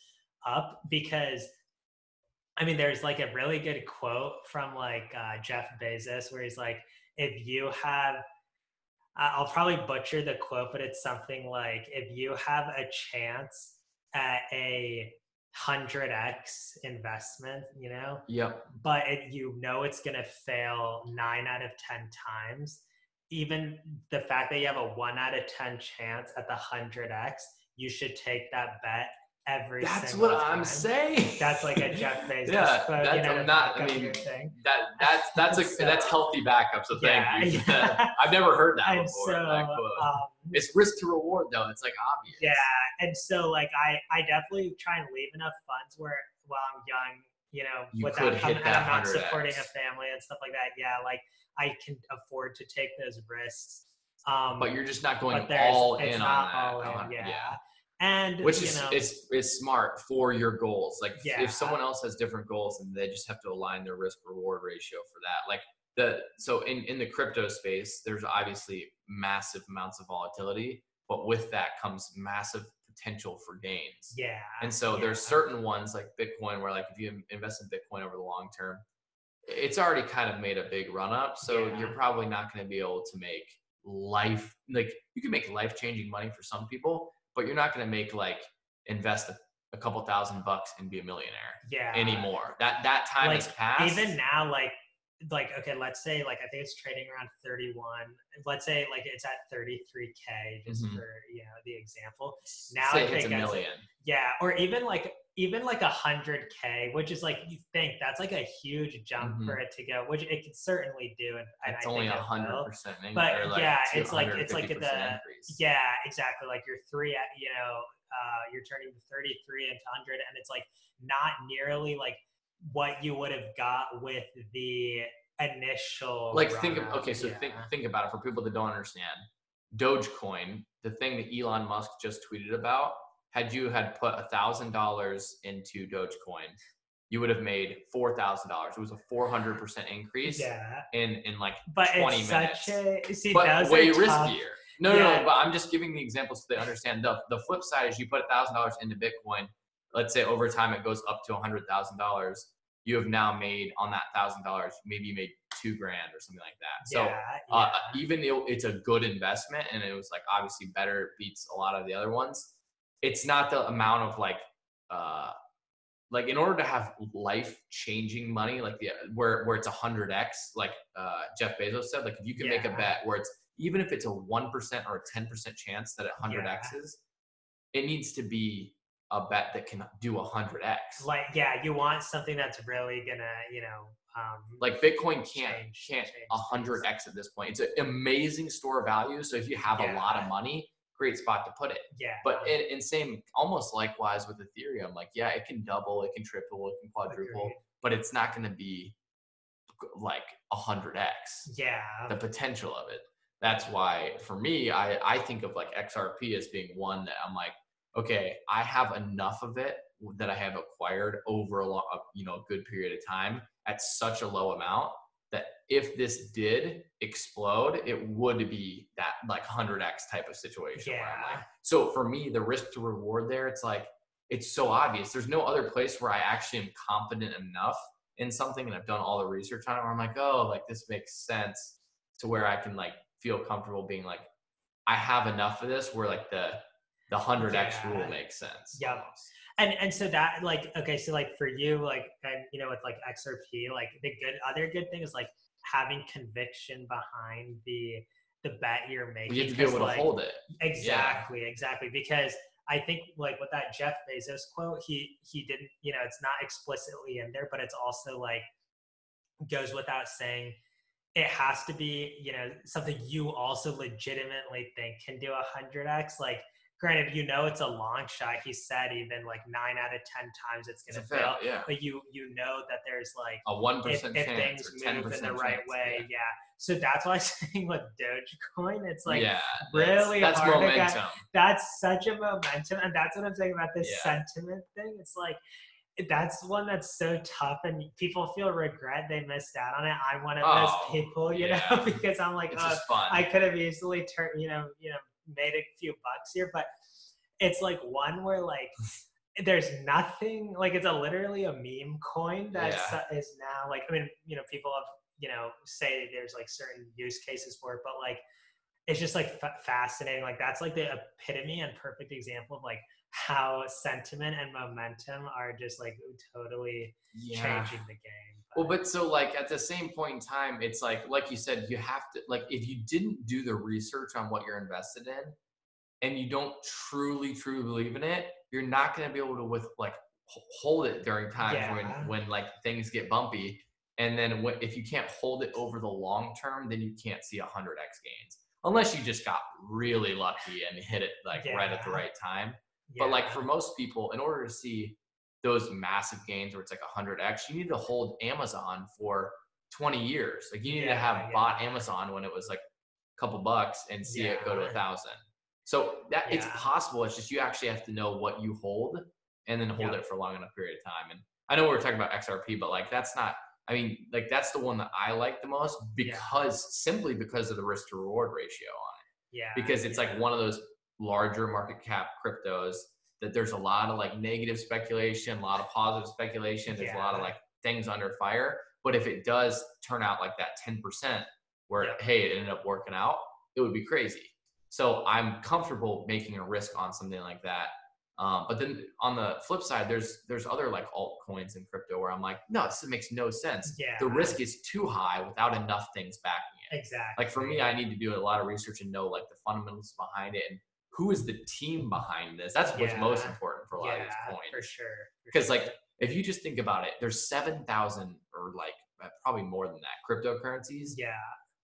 up because I mean, there's like a really good quote from like uh, Jeff Bezos where he's like, if you have I'll probably butcher the quote, but it's something like if you have a chance at a hundred X investment, you know, Yep. but it, you know it's gonna fail nine out of ten times, even the fact that you have a one out of ten chance at the hundred X, you should take that bet every That's what I'm saying. That's like a Jeff Bezos Yeah, quote, that's- you know, I'm not- I mean, thing. That that's that's a So- that's healthy backup. So thank Yeah, you. yeah. I've never heard that And before. so, that um, it's risk to reward though. It's like obvious. Yeah, and so like I I definitely try and leave enough funds where while I'm young, you know, You without I'm, I'm not supporting a family and stuff like that. Yeah, like I can afford to take those risks. Um, But you're just not going all it's in not on all that. in, Uh-huh, yeah. And Which you is know, it's is smart for your goals. Like if- Yeah. if someone else has different goals and they just have to align their risk reward ratio for that. Like the so in in the crypto space, there's obviously massive amounts of volatility, but with that comes massive potential for gains. yeah. And so yeah. there's certain ones like Bitcoin where like if you invest in Bitcoin over the long term, it's already kind of made a big run up. So Yeah. you're probably not going to be able to make life like you can make life changing money for some people, but you're not going to make like invest a, a couple thousand bucks and be a millionaire yeah anymore. That that time Like, has passed. even now like like okay let's say like i think it's trading around 31 let's say like it's at 33k just Mhm. for you know the example now say I it hits a million. yeah or even like even like a hundred k which is like you think that's like a huge jump Mhm. for it to go which it could certainly do and, and It's I only think a hundred will. percent. But like yeah, it's like- it's like 250% the- increase. yeah exactly like you're three at you know uh you're turning 33 into 100 and it's like not nearly like what you would have got with the initial like think of okay so Yeah. think think about it for people that don't understand dogecoin the thing that elon musk just tweeted about had you had put a thousand dollars into dogecoin you would have made four thousand dollars it was a 400% increase yeah in in like but 20 it's minutes. such a see but those way are tough. riskier no no Yeah. no but i'm just giving the example so they understand the the flip side is you put a thousand dollars into bitcoin let's say over time it goes up to a hundred thousand dollars you have now made on that thousand dollars, maybe you made two grand or something like that. So yeah, uh, even though it's a good investment and it was like obviously better beats a lot of the other ones, it's not the amount of like uh like in order to have life changing money like the where where it's a hundred x like uh Jeff Bezos said like if you can make a bet where it's even if it's a one percent or a ten percent chance that it hundred Yeah. x's, it needs to be a bet that can do a hundred x. like yeah, you want something that's really gonna you know um, like Bitcoin can't Change- can't change a hundred x at this point. It's an amazing store of value. So if you have a lot of money, great spot to put it. yeah, But in, in same almost likewise with Ethereum, like yeah, it can double, it can triple, it can quadruple, Agreed. but it's not going to be like a hundred x. yeah, The potential of it. That's why for me, I I think of like XRP as being one that I'm like, okay, I have enough of it that I have acquired over a long, you know, a good period of time at such a low amount that if this did explode, it would be that like 100x type of situation. Where I'm Yeah. like, so for me, the risk to reward there, it's like, it's so obvious. There's no other place where I actually am confident enough in something and I've done all the research on it where I'm like, oh, like this makes sense to where I can like feel comfortable being like, I have enough of this where like the the 100x Yeah. rule makes sense. yeah and and so that like okay so like for you like and you know with like xrp like the good other good thing is like having conviction behind the the bet you're making You have to be able to like, hold it. exactly exactly because i think like with that jeff bezos quote he he didn't you know it's not explicitly in there but it's also like goes without saying it has to be you know something you also legitimately think can do a 100x like granted you know it's a long shot he said even like 9 out of 10 times it's going to fail fail, yeah. but you you know that there's like A one if, percent if things move in the right way yeah. so that's why i'm saying with dogecoin it's like yeah, really that's, that's hard to get- momentum. that's such a momentum and that's what i'm saying about this Yeah. sentiment thing it's like that's one that's so tough and people feel regret they missed out on it i'm one of Oh, those people you yeah. know because i'm like It's oh, i could have easily turned you know you know made a few bucks here but it's like one where like there's nothing like it's a literally a meme coin that Yeah. is now like i mean you know people have you know say there's like certain use cases for it but like it's just like fa- fascinating like that's like the epitome and perfect example of like how sentiment and momentum are just like totally yeah. changing the game Well, but so like at the same point in time, it's like like you said, you have to like if you didn't do the research on what you're invested in, and you don't truly truly believe in it, you're not going to be able to with like hold it during times Yeah. when when like things get bumpy. And then what, if you can't hold it over the long term, then you can't see 100x gains unless you just got really lucky and hit it like right at the right time. But like for most people, in order to see those massive gains where it's like 100x, you need to hold Amazon for 20 years. Like you need to have yeah. bought Amazon when it was like a couple bucks and see it go to a thousand. So that it's possible. It's just you actually have to know what you hold and then hold it for a long enough period of time. And I know we we're talking about XRP, but like that's not. I mean, like that's the one that I like the most because simply because of the risk to reward ratio on it yeah because it's yeah. like one of those larger market cap cryptos that there's a lot of like negative speculation, a lot of positive speculation. There's a lot of like things under fire. But if it does turn out like that 10% where, Yep. hey, it ended up working out, it would be crazy. So I'm comfortable making a risk on something like that. Um, but then on the flip side, there's there's other like altcoins in crypto where I'm like, no, this makes no sense. yeah The risk is too high without enough things backing it exactly like for me i need to do a lot of research and know like the fundamentals behind it and who is the team behind this? That's what's most important for a lot yeah of these points. for sure because sure. like if you just think about it there's 7000 or like uh, probably more than that cryptocurrencies. Yeah.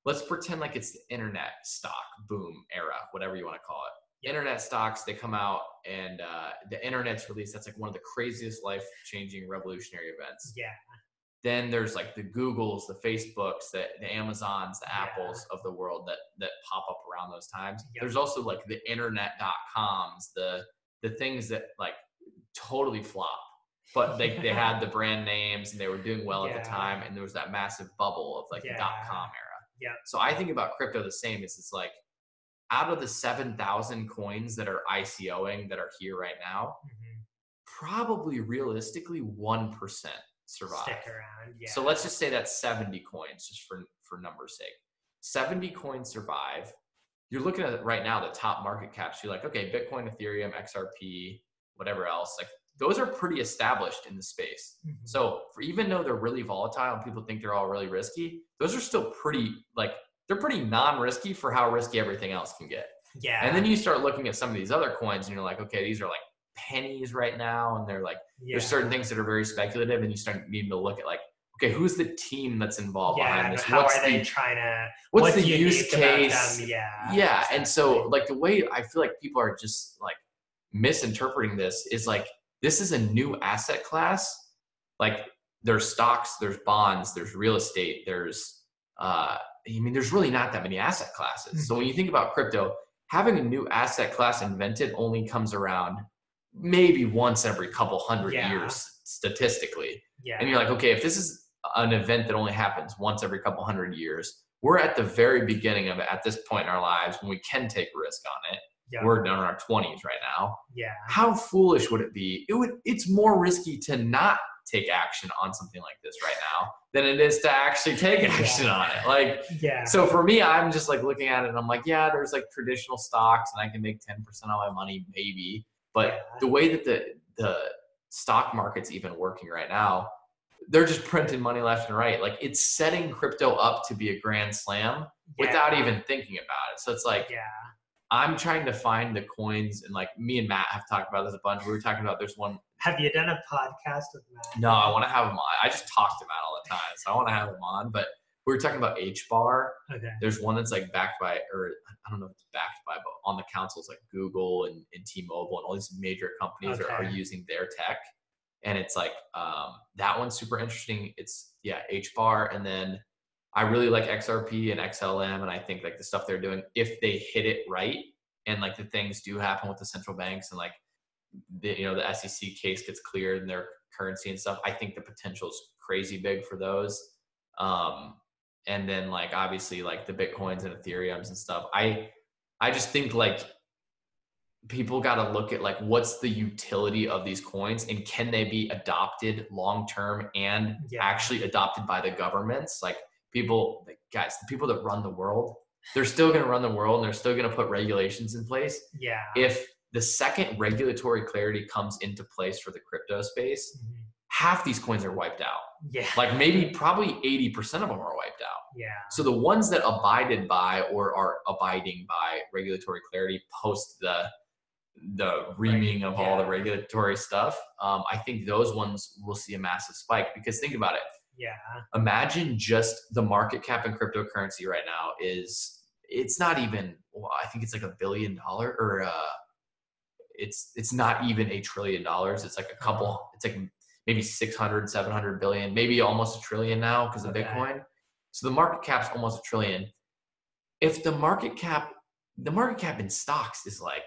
Let's pretend like it's the internet stock boom era whatever you want to call it. Internet stocks they come out and uh, the internet's released that's like one of the craziest life changing revolutionary events. Yeah then there's like the Googles, the Facebooks, the, the Amazons, the Yeah. Apples of the world that that pop up around those times. Yep. There's also like the internet.coms, the the things that like totally flop. But they, they had the brand names and they were doing well at the time and there was that massive bubble of like the dot com era. Yep. So I think about crypto the same as it's like out of the 7,000 coins that are ICOing that are here right now, Mhm. probably realistically 1% survive. stick around. Yeah. So let's just say that's 70 coins, just for for number's sake. 70 coins survive. You're looking at right now the top market caps. You're like, okay, Bitcoin, Ethereum, XRP, whatever else. Like those are pretty established in the space. Mhm. So for even though they're really volatile and people think they're all really risky, those are still pretty like they're pretty non-risky for how risky everything else can get. yeah. And then you start looking at some of these other coins and you're like, okay, these are like pennies right now, and they're like yeah. there's certain things that are very speculative, and you start needing to look at like, okay, who's the team that's involved Yeah. behind this? How What's are they the trying to? what's the use case? Yeah. yeah and so like the way i feel like people are just like misinterpreting this is like this is a new asset class like there's stocks there's bonds there's real estate there's uh i mean there's really not that many asset classes so when you think about crypto having a new asset class invented only comes around maybe once every couple hundred Yeah. years statistically yeah. and you're like, okay, if this is an event that only happens once every couple hundred years, we're at the very beginning of it at this point in our lives when we can take risk on it. yeah. We're down in our 20s right now. yeah. How foolish would it be? It would it's more risky to not take action on something like this right now than it is to actually take Yeah. action on it. Like Yeah. so for me, I'm just like looking at it and I'm like, yeah, there's like traditional stocks and I can make 10% of my money maybe. But the way that the the stock market's even working right now, they're just printing money left and right. Like it's setting crypto up to be a grand slam without even thinking about it. So it's like Yeah. I'm trying to find the coins and like me and Matt have talked about this a bunch. We were talking about there's one Have you done a podcast with Matt? no, I want to have him on. I just talk to Matt all the time, so I want to have him on. But we were talking about H bar. Okay. There's one that's like backed by, or I don't know if it's backed by, but on the councils like Google and, and T-Mobile and all these major companies are, are using their tech. And it's like um, that one's super interesting. It's yeah, H bar, and then I really like XRP and XLM, and I think like the stuff they're doing, if they hit it right, and like the things do happen with the central banks, and like the you know the SEC case gets cleared and their currency and stuff, I think the potential is crazy big for those. Um, and then like obviously like the bitcoins and ethereums and stuff i i just think like people got to look at like what's the utility of these coins and can they be adopted long term and Yeah. actually adopted by the governments like people like, guys the people that run the world they're still going to run the world and they're still going to put regulations in place Yeah. if the second regulatory clarity comes into place for the crypto space Mhm. Half these coins are wiped out Yeah. like maybe probably 80% of them are wiped out Yeah. so the ones that abided by or are abiding by regulatory clarity post the the reaming of all the regulatory stuff, um, I think those ones will see a massive spike because think about it. Yeah. Imagine just the market cap in cryptocurrency right now is it's not even well, I think it's like a billion dollar or uh, it's it's not even a trillion dollars. It's like a couple. It's like maybe 600, 700 billion, maybe almost a trillion now because of Okay. Bitcoin. So the market cap's almost a trillion. If the market cap, the market cap in stocks is like,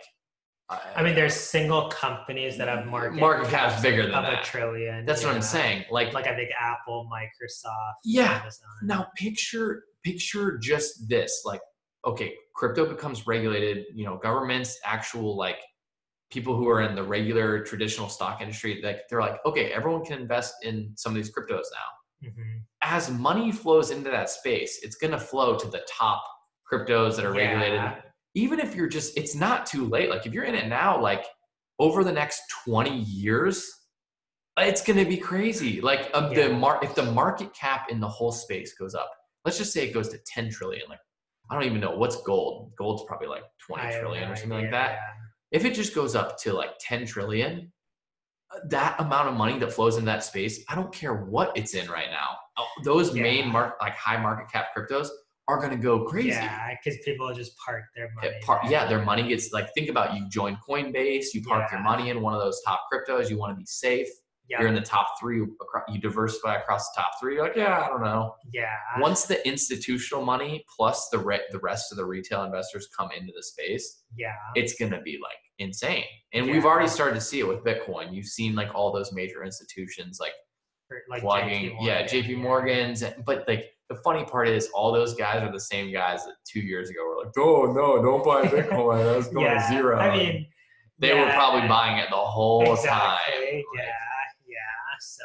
uh, I mean, there's single companies that have market Market cap's bigger than of that. a trillion. that's what I'm saying. Like, Like I think Apple, Microsoft, Yeah. Amazon. now picture picture just this. Like, okay, crypto becomes regulated. You know, governments, actual like people who are in the regular traditional stock industry, like they're like, okay, everyone can invest in some of these cryptos now. Mhm. as money flows into that space, it's going to flow to the top cryptos that are regulated. Even if you're just, it's not too late. Like if you're in it now, like over the next 20 years, it's going to be crazy. Like um, Yeah. the mar- if the market cap in the whole space goes up, let's just say it goes to 10 trillion. Like I don't even know what's gold. Gold's probably like 20 I trillion or something like idea, that. If it just goes up to like 10 trillion, uh, that amount of money that flows in that space, I don't care what it's in right now. Uh, Those main Yeah. mark like high market cap cryptos are going to go crazy. yeah, because people just park their money. Par- yeah, their money gets like think about you join Coinbase, you park your money in one of those top cryptos, you want to be safe. Yeah. You're in the top three, you diversify across the top three. You're like, yeah, I don't know. yeah. Once the institutional money plus the re- the rest of the retail investors come into the space, yeah. it's going to be like insane. And Yeah. we've already started to see it with Bitcoin. You've seen like all those major institutions like like plugging, JP yeah, JP Morgan's. But like the funny part is, all those guys are the same guys that two years ago were like, oh no, don't buy Bitcoin. That's going yeah. to zero. I mean, they were probably buying it the whole exactly. time. Yeah, yeah. So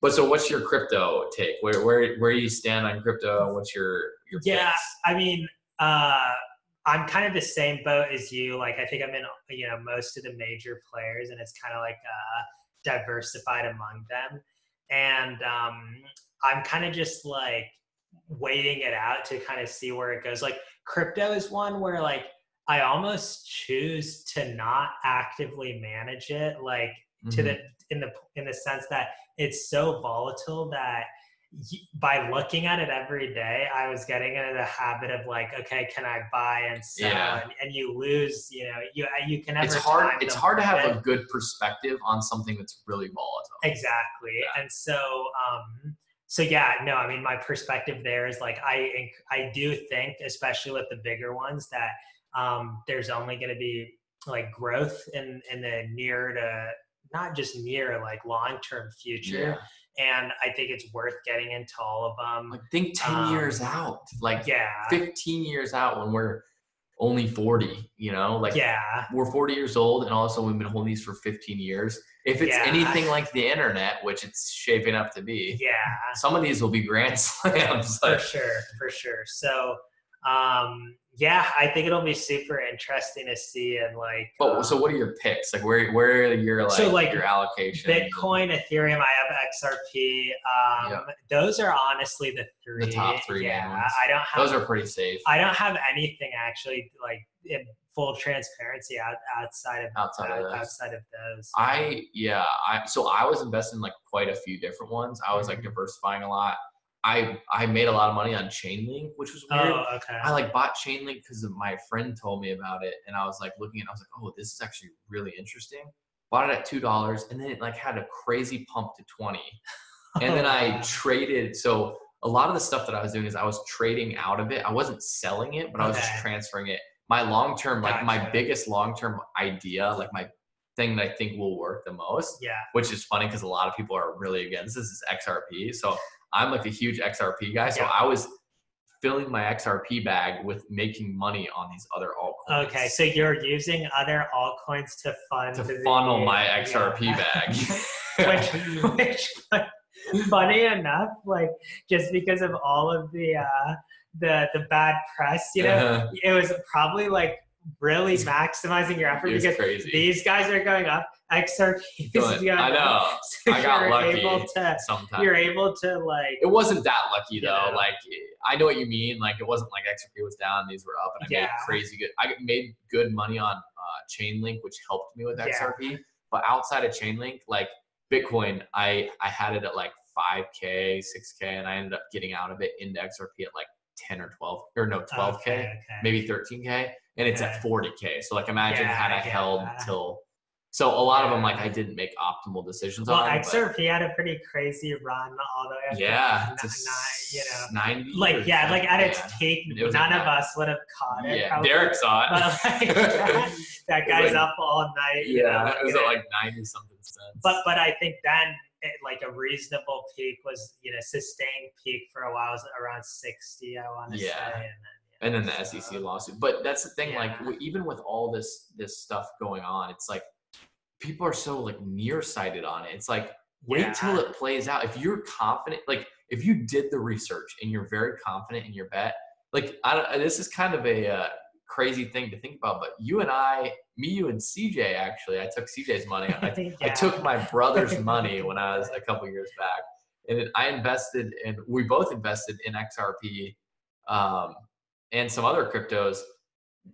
but so what's your crypto take? Where where where do you stand on crypto? What's your your Yeah? I mean, uh, I'm kind of the same boat as you. Like, I think I'm in, you know, most of the major players, and it's kind of like uh, diversified among them. And um, I'm kind of just like waiting it out to kind of see where it goes. Like, crypto is one where like I almost choose to not actively manage it. Like, to Mhm. the in the in the sense that it's so volatile that by looking at it every day i was getting into the habit of like okay can i buy and sell Yeah. and, and you lose you know you you can never it's hard it's hard to have market. a good perspective on something that's really volatile. exactly Yeah. and so um so yeah no i mean my perspective there is like i i do think especially with the bigger ones that um there's only going to be like growth in in the near to not just near like long term future and i think it's worth getting into all of them Like think 10 Um, years out. Like yeah 15 years out when we're only 40, you know? Like yeah we're 40 years old and also we've been holding these for 15 years. If it's Yeah. anything like the internet, which it's shaping up to be, yeah some of these will be grand slams. for sure for sure so um yeah i think it'll be super interesting to see and like but um, so what are your picks? Like where where are your like, So, like, your allocation? bitcoin ethereum i have xrp um those are honestly the three The top three yeah i don't have Those are pretty safe i don't have anything actually like in full transparency out, outside of outside of those. outside of those I yeah, I so I was investing like quite a few different ones. I was like Mhm. diversifying a lot. I I made a lot of money on Chainlink, which was weird. oh okay I like bought Chainlink because my friend told me about it, and I was like looking, and I was like, oh, this is actually really interesting. Bought it at two dollars, and then it like had a crazy pump to twenty, and then I traded. So a lot of the stuff that I was doing is I was trading out of it. I wasn't selling it, but I was just transferring it. My long term, like my biggest long term idea, like my thing that I think will work the most, yeah which is funny because a lot of people are really against this, is XRP. So I'm like a huge XRP guy. So Yeah. I was filling my XRP bag with making money on these other altcoins. Okay, so you're using other altcoins to fund to the- funnel my yeah. XRP bag. which, which, funny enough, like just because of all of the uh, the the bad press, you know, Uh-huh. it was probably like really maximizing your effort because crazy. these guys are going up, XRP is going I up. know. So I got lucky able to sometimes. you're able to like it wasn't that lucky though. Yeah. Like I know what you mean. Like it wasn't like XRP was down, these were up, and I made crazy good. I made good money on uh, Chainlink, which helped me with Yeah. XRP. But outside of Chainlink, like Bitcoin, I I had it at like 5k, 6k, and I ended up getting out of it into XRP at like 10 or 12 or no 12k, Okay, okay. maybe 13k, and it's at 40k. So like imagine Yeah, had I yeah. held till. So a lot of them, like I didn't make optimal decisions Well, on. but- XRP had a pretty crazy run all the way up yeah, ni- it's a ni- you know, 90 like yeah, like at its peak, It none like of us would have caught it. Yeah, probably. Derek saw it. But like that, that guy's like- up all night. you know, yeah, it was at like 90 something cents. but but I think then like a reasonable peak was you know sustained peak for a while was around sixty. I want to Yeah. say, and then, and then the SEC lawsuit. But that's the thing, like Yeah. w- even with all this this stuff going on, it's like people are so like nearsighted on it. It's like wait Yeah. till it plays out. If you're confident, like if you did the research and you're very confident in your bet, like I don't, this is kind of a uh, crazy thing to think about. But you and I, me, you, and CJ actually, I took CJ's money. I, I took my brother's money when I was a couple years back, and it, I invested in. We both invested in XRP um, and some other cryptos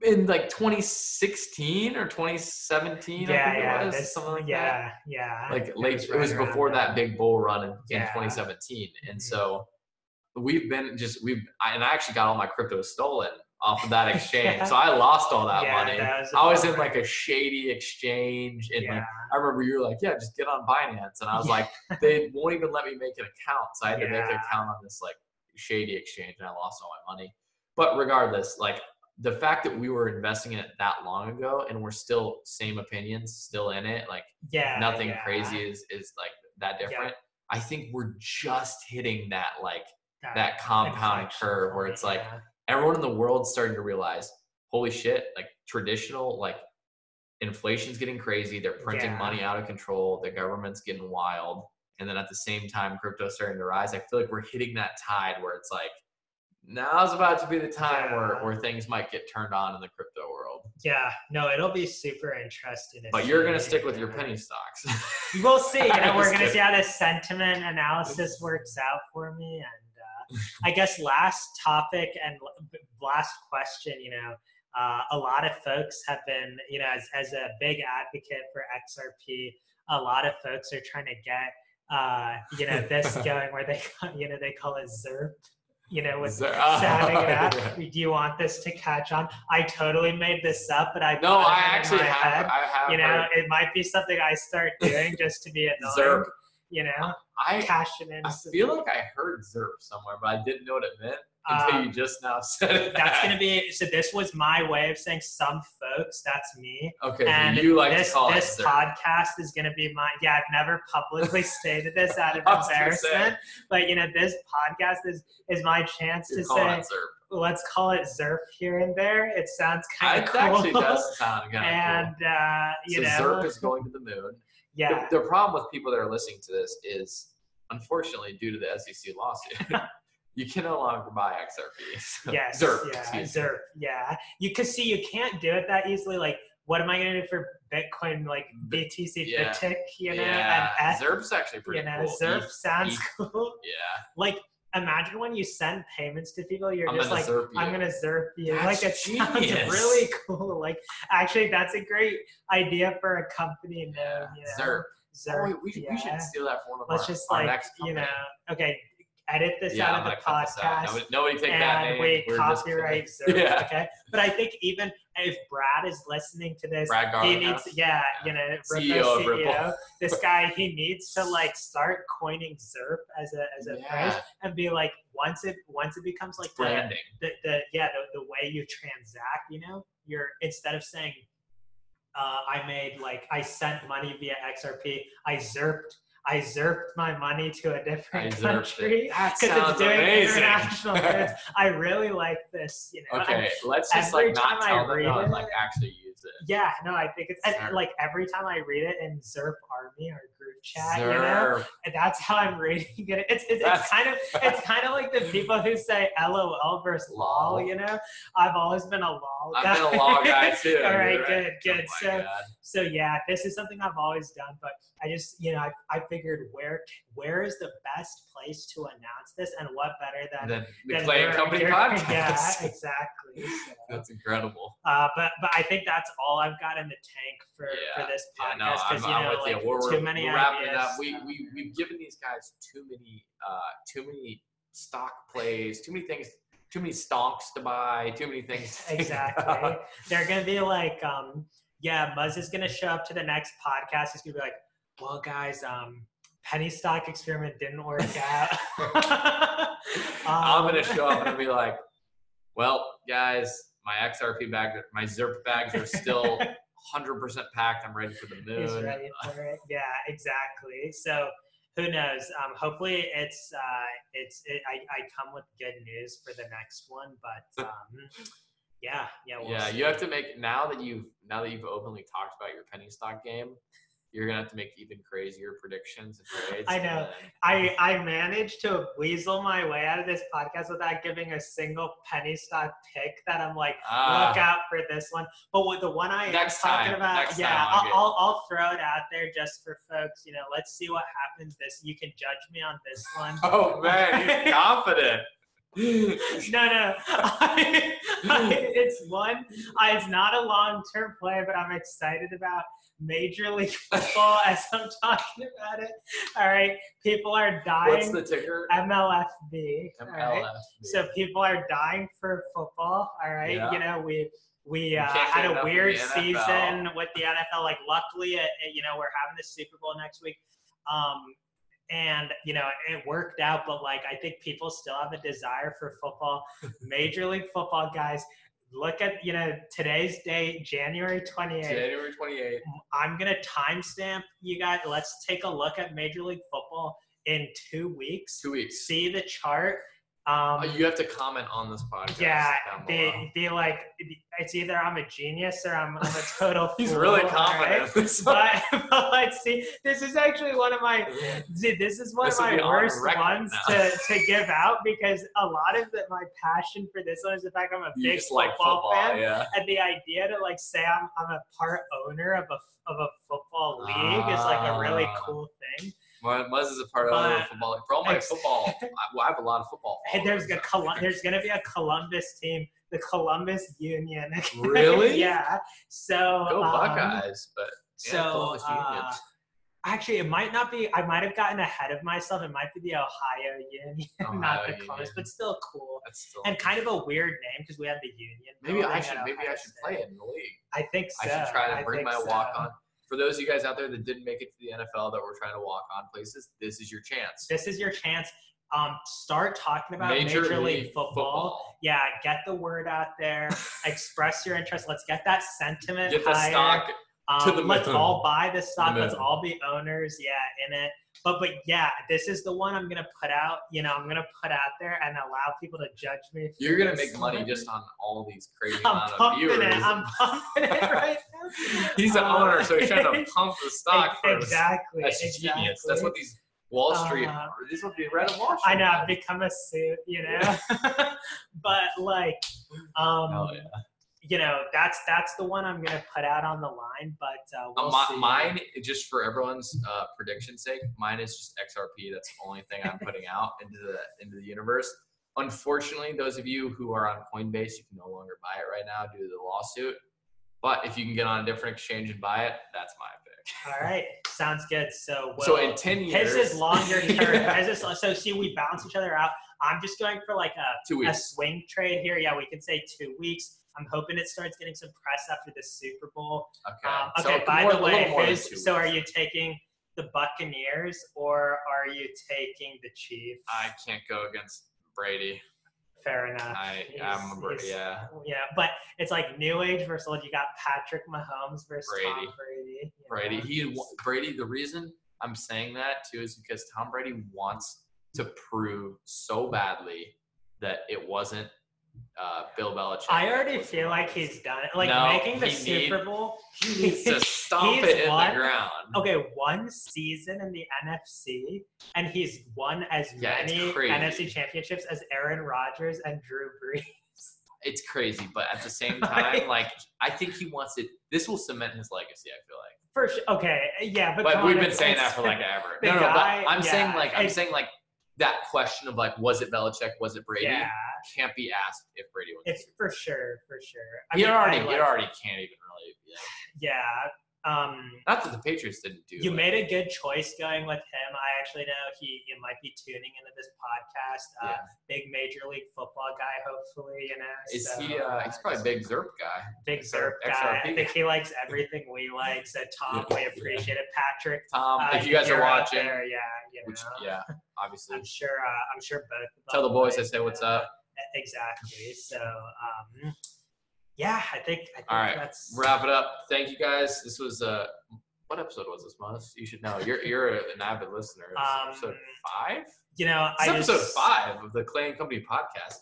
in like 2016 or 2017. I yeah, yeah, it was this- something like that. yeah, yeah. Like late, it was right around before that then. big bull run in, in 2017, and Mhm. so we've been just we've I, and I actually got all my cryptos stolen off of that exchange, Yeah. so I lost all that Yeah, money. that was I was in like a shady exchange, and yeah. like I remember you were like, "Yeah, just get on Binance," and I was Yeah. like, "They won't even let me make an account," so I had to make an account on this like shady exchange, and I lost all my money. But regardless, like the fact that we were investing in it that long ago, and we're still same opinions, still in it, like yeah, nothing yeah. crazy is is like that different. I think we're just hitting that like that compound curve where it's like yeah. everyone in the world's starting to realize, holy shit, like traditional, like inflation's getting crazy. They're printing money out of control. The government's getting wild. and then at the same time crypto's starting to rise. I feel like we're hitting that tide where it's like now's about to be the time where, Yeah. where things might get turned on in the crypto world. Yeah, no, it'll be super interesting. But you're gonna stick with your penny stocks. We'll see. You know, we're gonna see how this sentiment analysis works out for me. And uh, I guess last topic and last question. You know, uh, a lot of folks have been, you know, as as a big advocate for XRP, a lot of folks are trying to get, uh, you know, this going where they, you know, they call it ZERP. You know, with Zer- oh, sounding it out. yeah. Do you want this to catch on? I totally made this up, but I No, I actually have. head I have. you know, heard it might be something I start doing just to be annoying. Zerp. You know, I cashing in. I feel like I heard ZERP somewhere, but I didn't know what it meant until Um, you just now said that's gonna be so. This was my way of saying some folks. That's me. okay. so and you like this to call this podcast is gonna be my. Yeah, I've never publicly stated this out of I was gonna say. embarrassment, but you know, this podcast is is my chance You're to say, let's call it ZERP here and there. It sounds kind of cool. actually does sound kind of and uh, you so know, ZERP is going to the moon. yeah, The, the problem with people that are listening to this is, unfortunately, due to the SEC lawsuit, you can no longer buy XRP. Yes. ZERP. Yeah. ZERP. Yeah. You can see you can't do it that easily. Like, what am I gonna do for Bitcoin? Like BTC, Yeah. BitTick, you know, yeah, and F, ZERP's actually pretty you know, cool. ZERP E- sounds E- cool. yeah, Like, imagine when you send payments to people, you're I'm just like, ZERP I'm gonna ZERP you. That's like, it sounds really cool. Like, actually, that's a great idea for a company name. Yeah, You know? ZERP. ZERP. Oh, we, we yeah. should steal that for one of Let's our, just our like, next you know, okay, edit this yeah, out I'm of the gonna cut this out. podcast Nobody, nobody take that and we We're copyright. Zerp, Yeah. okay but i think even if brad is listening to this Brad he needs yeah you know Ripple CEO of CEO, Ripple. this guy he needs to like start coining zerp as a as a Yeah. phrase and be like once it once it becomes like the, branding. the, the yeah the, the way you transact you know you're instead of saying uh, i made like i sent money via xrp i zerped i zerped my money to a different ZERPed country because sounds it's doing amazing. international goods. I really like this. You know, okay, let's just like not time I tell them read no, and it- like actually use it. yeah, no, I think it's and, like every time I read it in Zerp Army or group chat, you know, and that's how I'm reading it. It's it's, it's kind of it's kind of like the people who say LOL versus LOL. Lol. You know, I've always been a LOL. I've guy. been a law guy too. All right, you're good, Oh good. my so God. So yeah, this is something I've always done, but I just you know I, I figured where where is the best place to announce this, and what better than then the than Clay Company podcast. Yeah, exactly. So, That's incredible. uh, but but I think that's all I've got in the tank for, Yeah, for this Yeah, no, podcast because you I'm know with like you. We're, too many we're wrapping it ideas. up. We, we, we've given these guys too many, uh, too many stock plays, too many things, too many stonks to buy, too many things. to exactly. They're gonna be like, um, yeah, Muzz is gonna show up to the next podcast. He's gonna be like, well, guys, um, penny stock experiment didn't work out. I'm gonna Um, show up and I'll be like, well, guys, my XRP bag, my ZERP bags are still 100% packed. I'm ready for the moon. He's ready for it. Yeah, exactly. So who knows? Um, hopefully it's uh, it's it, I, I come with good news for the next one, but um, yeah, yeah, we'll yeah, see. you have to make now that you've now that you've openly talked about your penny stock game, you're gonna have to make even crazier predictions and trades. I know. I I managed to weasel my way out of this podcast without giving a single penny stock pick that I'm like, Ah, look out for this one. But with the one I am talking time, about, yeah, I'll, I'll, I'll throw it out there just for folks. You know, let's see what happens. This you can judge me on this one. Oh man, he's confident. no, no. I, I, it's one. I, it's not a long-term play, but I'm excited about Major League Football as I'm talking about it. All right, people are dying. What's the ticker? MLFB. All right. MLF. So people are dying for football. All right. Yeah. You know, we we uh, had a weird season with the NFL. Like, luckily, it, it- you know, we're having the Super Bowl next week. Um, and you know it worked out but like i think people still have a desire for football major league football guys look at you know today's date january 28th January 28th. i'm gonna timestamp you guys let's take a look at major league football in two weeks Two weeks. see the chart Um, Uh, you have to comment on this podcast. yeah, be, be like, it's either I'm a genius or I'm, I'm a total He's fool, really all confident. right? in this one. But, but let's see. This is actually one of my dude, this is one This of my be on worst ones now. to, to give out because a lot of the, my passion for this one is the fact I'm a You big just like football, football, fan. yeah. And the idea to like say I'm, I'm a part owner of a of a football league is like a really Ah. cool thing. Muz Muz is a part of the football. For all my football, I, well, I have a lot of football. There's a so- Col- there's gonna be a Columbus team, the Columbus Union. Really? yeah. So Go um, Buckeyes, but yeah, So Columbus Union. uh, actually, it might not be. I might have gotten ahead of myself. It might be the Ohio Union, not the Columbus, but still cool. that's still And kind of a weird name because we have the Union. maybe I should maybe I should State. play it in the league. I think so. I should try to I bring my so. walk on. For those of you guys out there that didn't make it to the NFL that were trying to walk on places, this is your chance. This is your chance. Um, start talking about Major, Major, League, League football. Yeah, get the word out there. express your interest. Let's get that sentiment Get the higher. stock. Um, to the let's moon. all buy this stock. Let's all be owners. Yeah, in it. But but yeah, this is the one I'm gonna put out. You know, I'm gonna put out there and allow people to judge me. You're gonna make money just on all these crazy I'm amount of pumping viewers. it. I'm pumping it right. He's the Uh, owner, so he's trying to pump the stock exactly. That's exactly. genius. That's what these Wall Street. Uh, this is what the red Wall I Street. know. I've become a suit. You know. but like, um, yeah. you know, that's that's the one I'm gonna put out on the line. But uh, Uh, we'll mi- see. mine, just for everyone's uh, prediction sake, mine is just XRP. That's the only thing I'm putting out into the into the universe. Unfortunately, those of you who are on Coinbase, you can no longer buy it right now due to the lawsuit. But if you can get on a different exchange and buy it, that's my pick. All right, sounds good. So so in ten years, His is longer term. Yeah. His is, so see, we balance each other out. I'm just going for like a, two a swing trade here. Yeah, we can say two weeks. I'm hoping it starts getting some press after the Super Bowl. Okay. Um, So okay. by more- the way, more than who's, two so are you taking the Buccaneers or are you taking the Chiefs? I can't go against Brady. Fair enough. I, He's- I'm a Brady. Yeah. Yeah, but it's like new age versus old. You got Patrick Mahomes versus Tom Brady. Brady. know? He Brady. The reason I'm saying that too is because Tom Brady wants to prove so badly that it wasn't uh, Bill Belichick. I already feel like he's done it. Like No, making the he need- Super Bowl. He needs to stomp He's it in won- the ground. Okay, one season in the NFC, and he's won as Yeah, many. NFC championships as Aaron Rodgers and Drew Brees. It's crazy, but at the same time, like I think he wants it. This will cement his legacy. I feel like. For sure. Okay, yeah, but, But we've been saying that for like ever. No, no, guy- but I'm saying like I'm saying like that question of like was it Belichick, was it Brady? Yeah, Can't be asked if Brady was. it's for sure, for sure. I you mean, already, I you like- already can't even really. Like, Yeah. Um, not that the Patriots didn't do. you made a good choice going with him. I actually know he you might be tuning into this podcast. Uh, Yeah. Big Major League Football guy, hopefully. You know. Is so, he? Uh, he's probably a big Zerp guy. big Zerp guy. I think he likes everything we like. So Tom, we appreciate it. Patrick, Tom, uh, if you guys are watching, there, yeah, you which yeah, obviously, I'm sure. Uh, I'm sure both. tell the boys I say what's uh, up. Exactly. So, um, yeah, I think. I think All right, that's Wrap it up. Thank you guys. This was uh, what episode was this, Mus? You should know. You're you're an avid listener. Um, episode five. you know. It's I episode just, five of the Clay and Company podcast.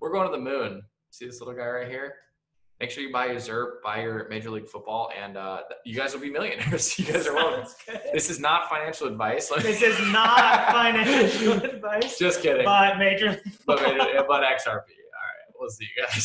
We're going to the moon. See this little guy right here? Make sure you buy your Zerp, buy your Major League Football, and uh, you guys will be millionaires. you guys are welcome. This is not financial advice. This is not financial advice, Just kidding. but Major League but, Football. but XRP. All right. We'll see you guys.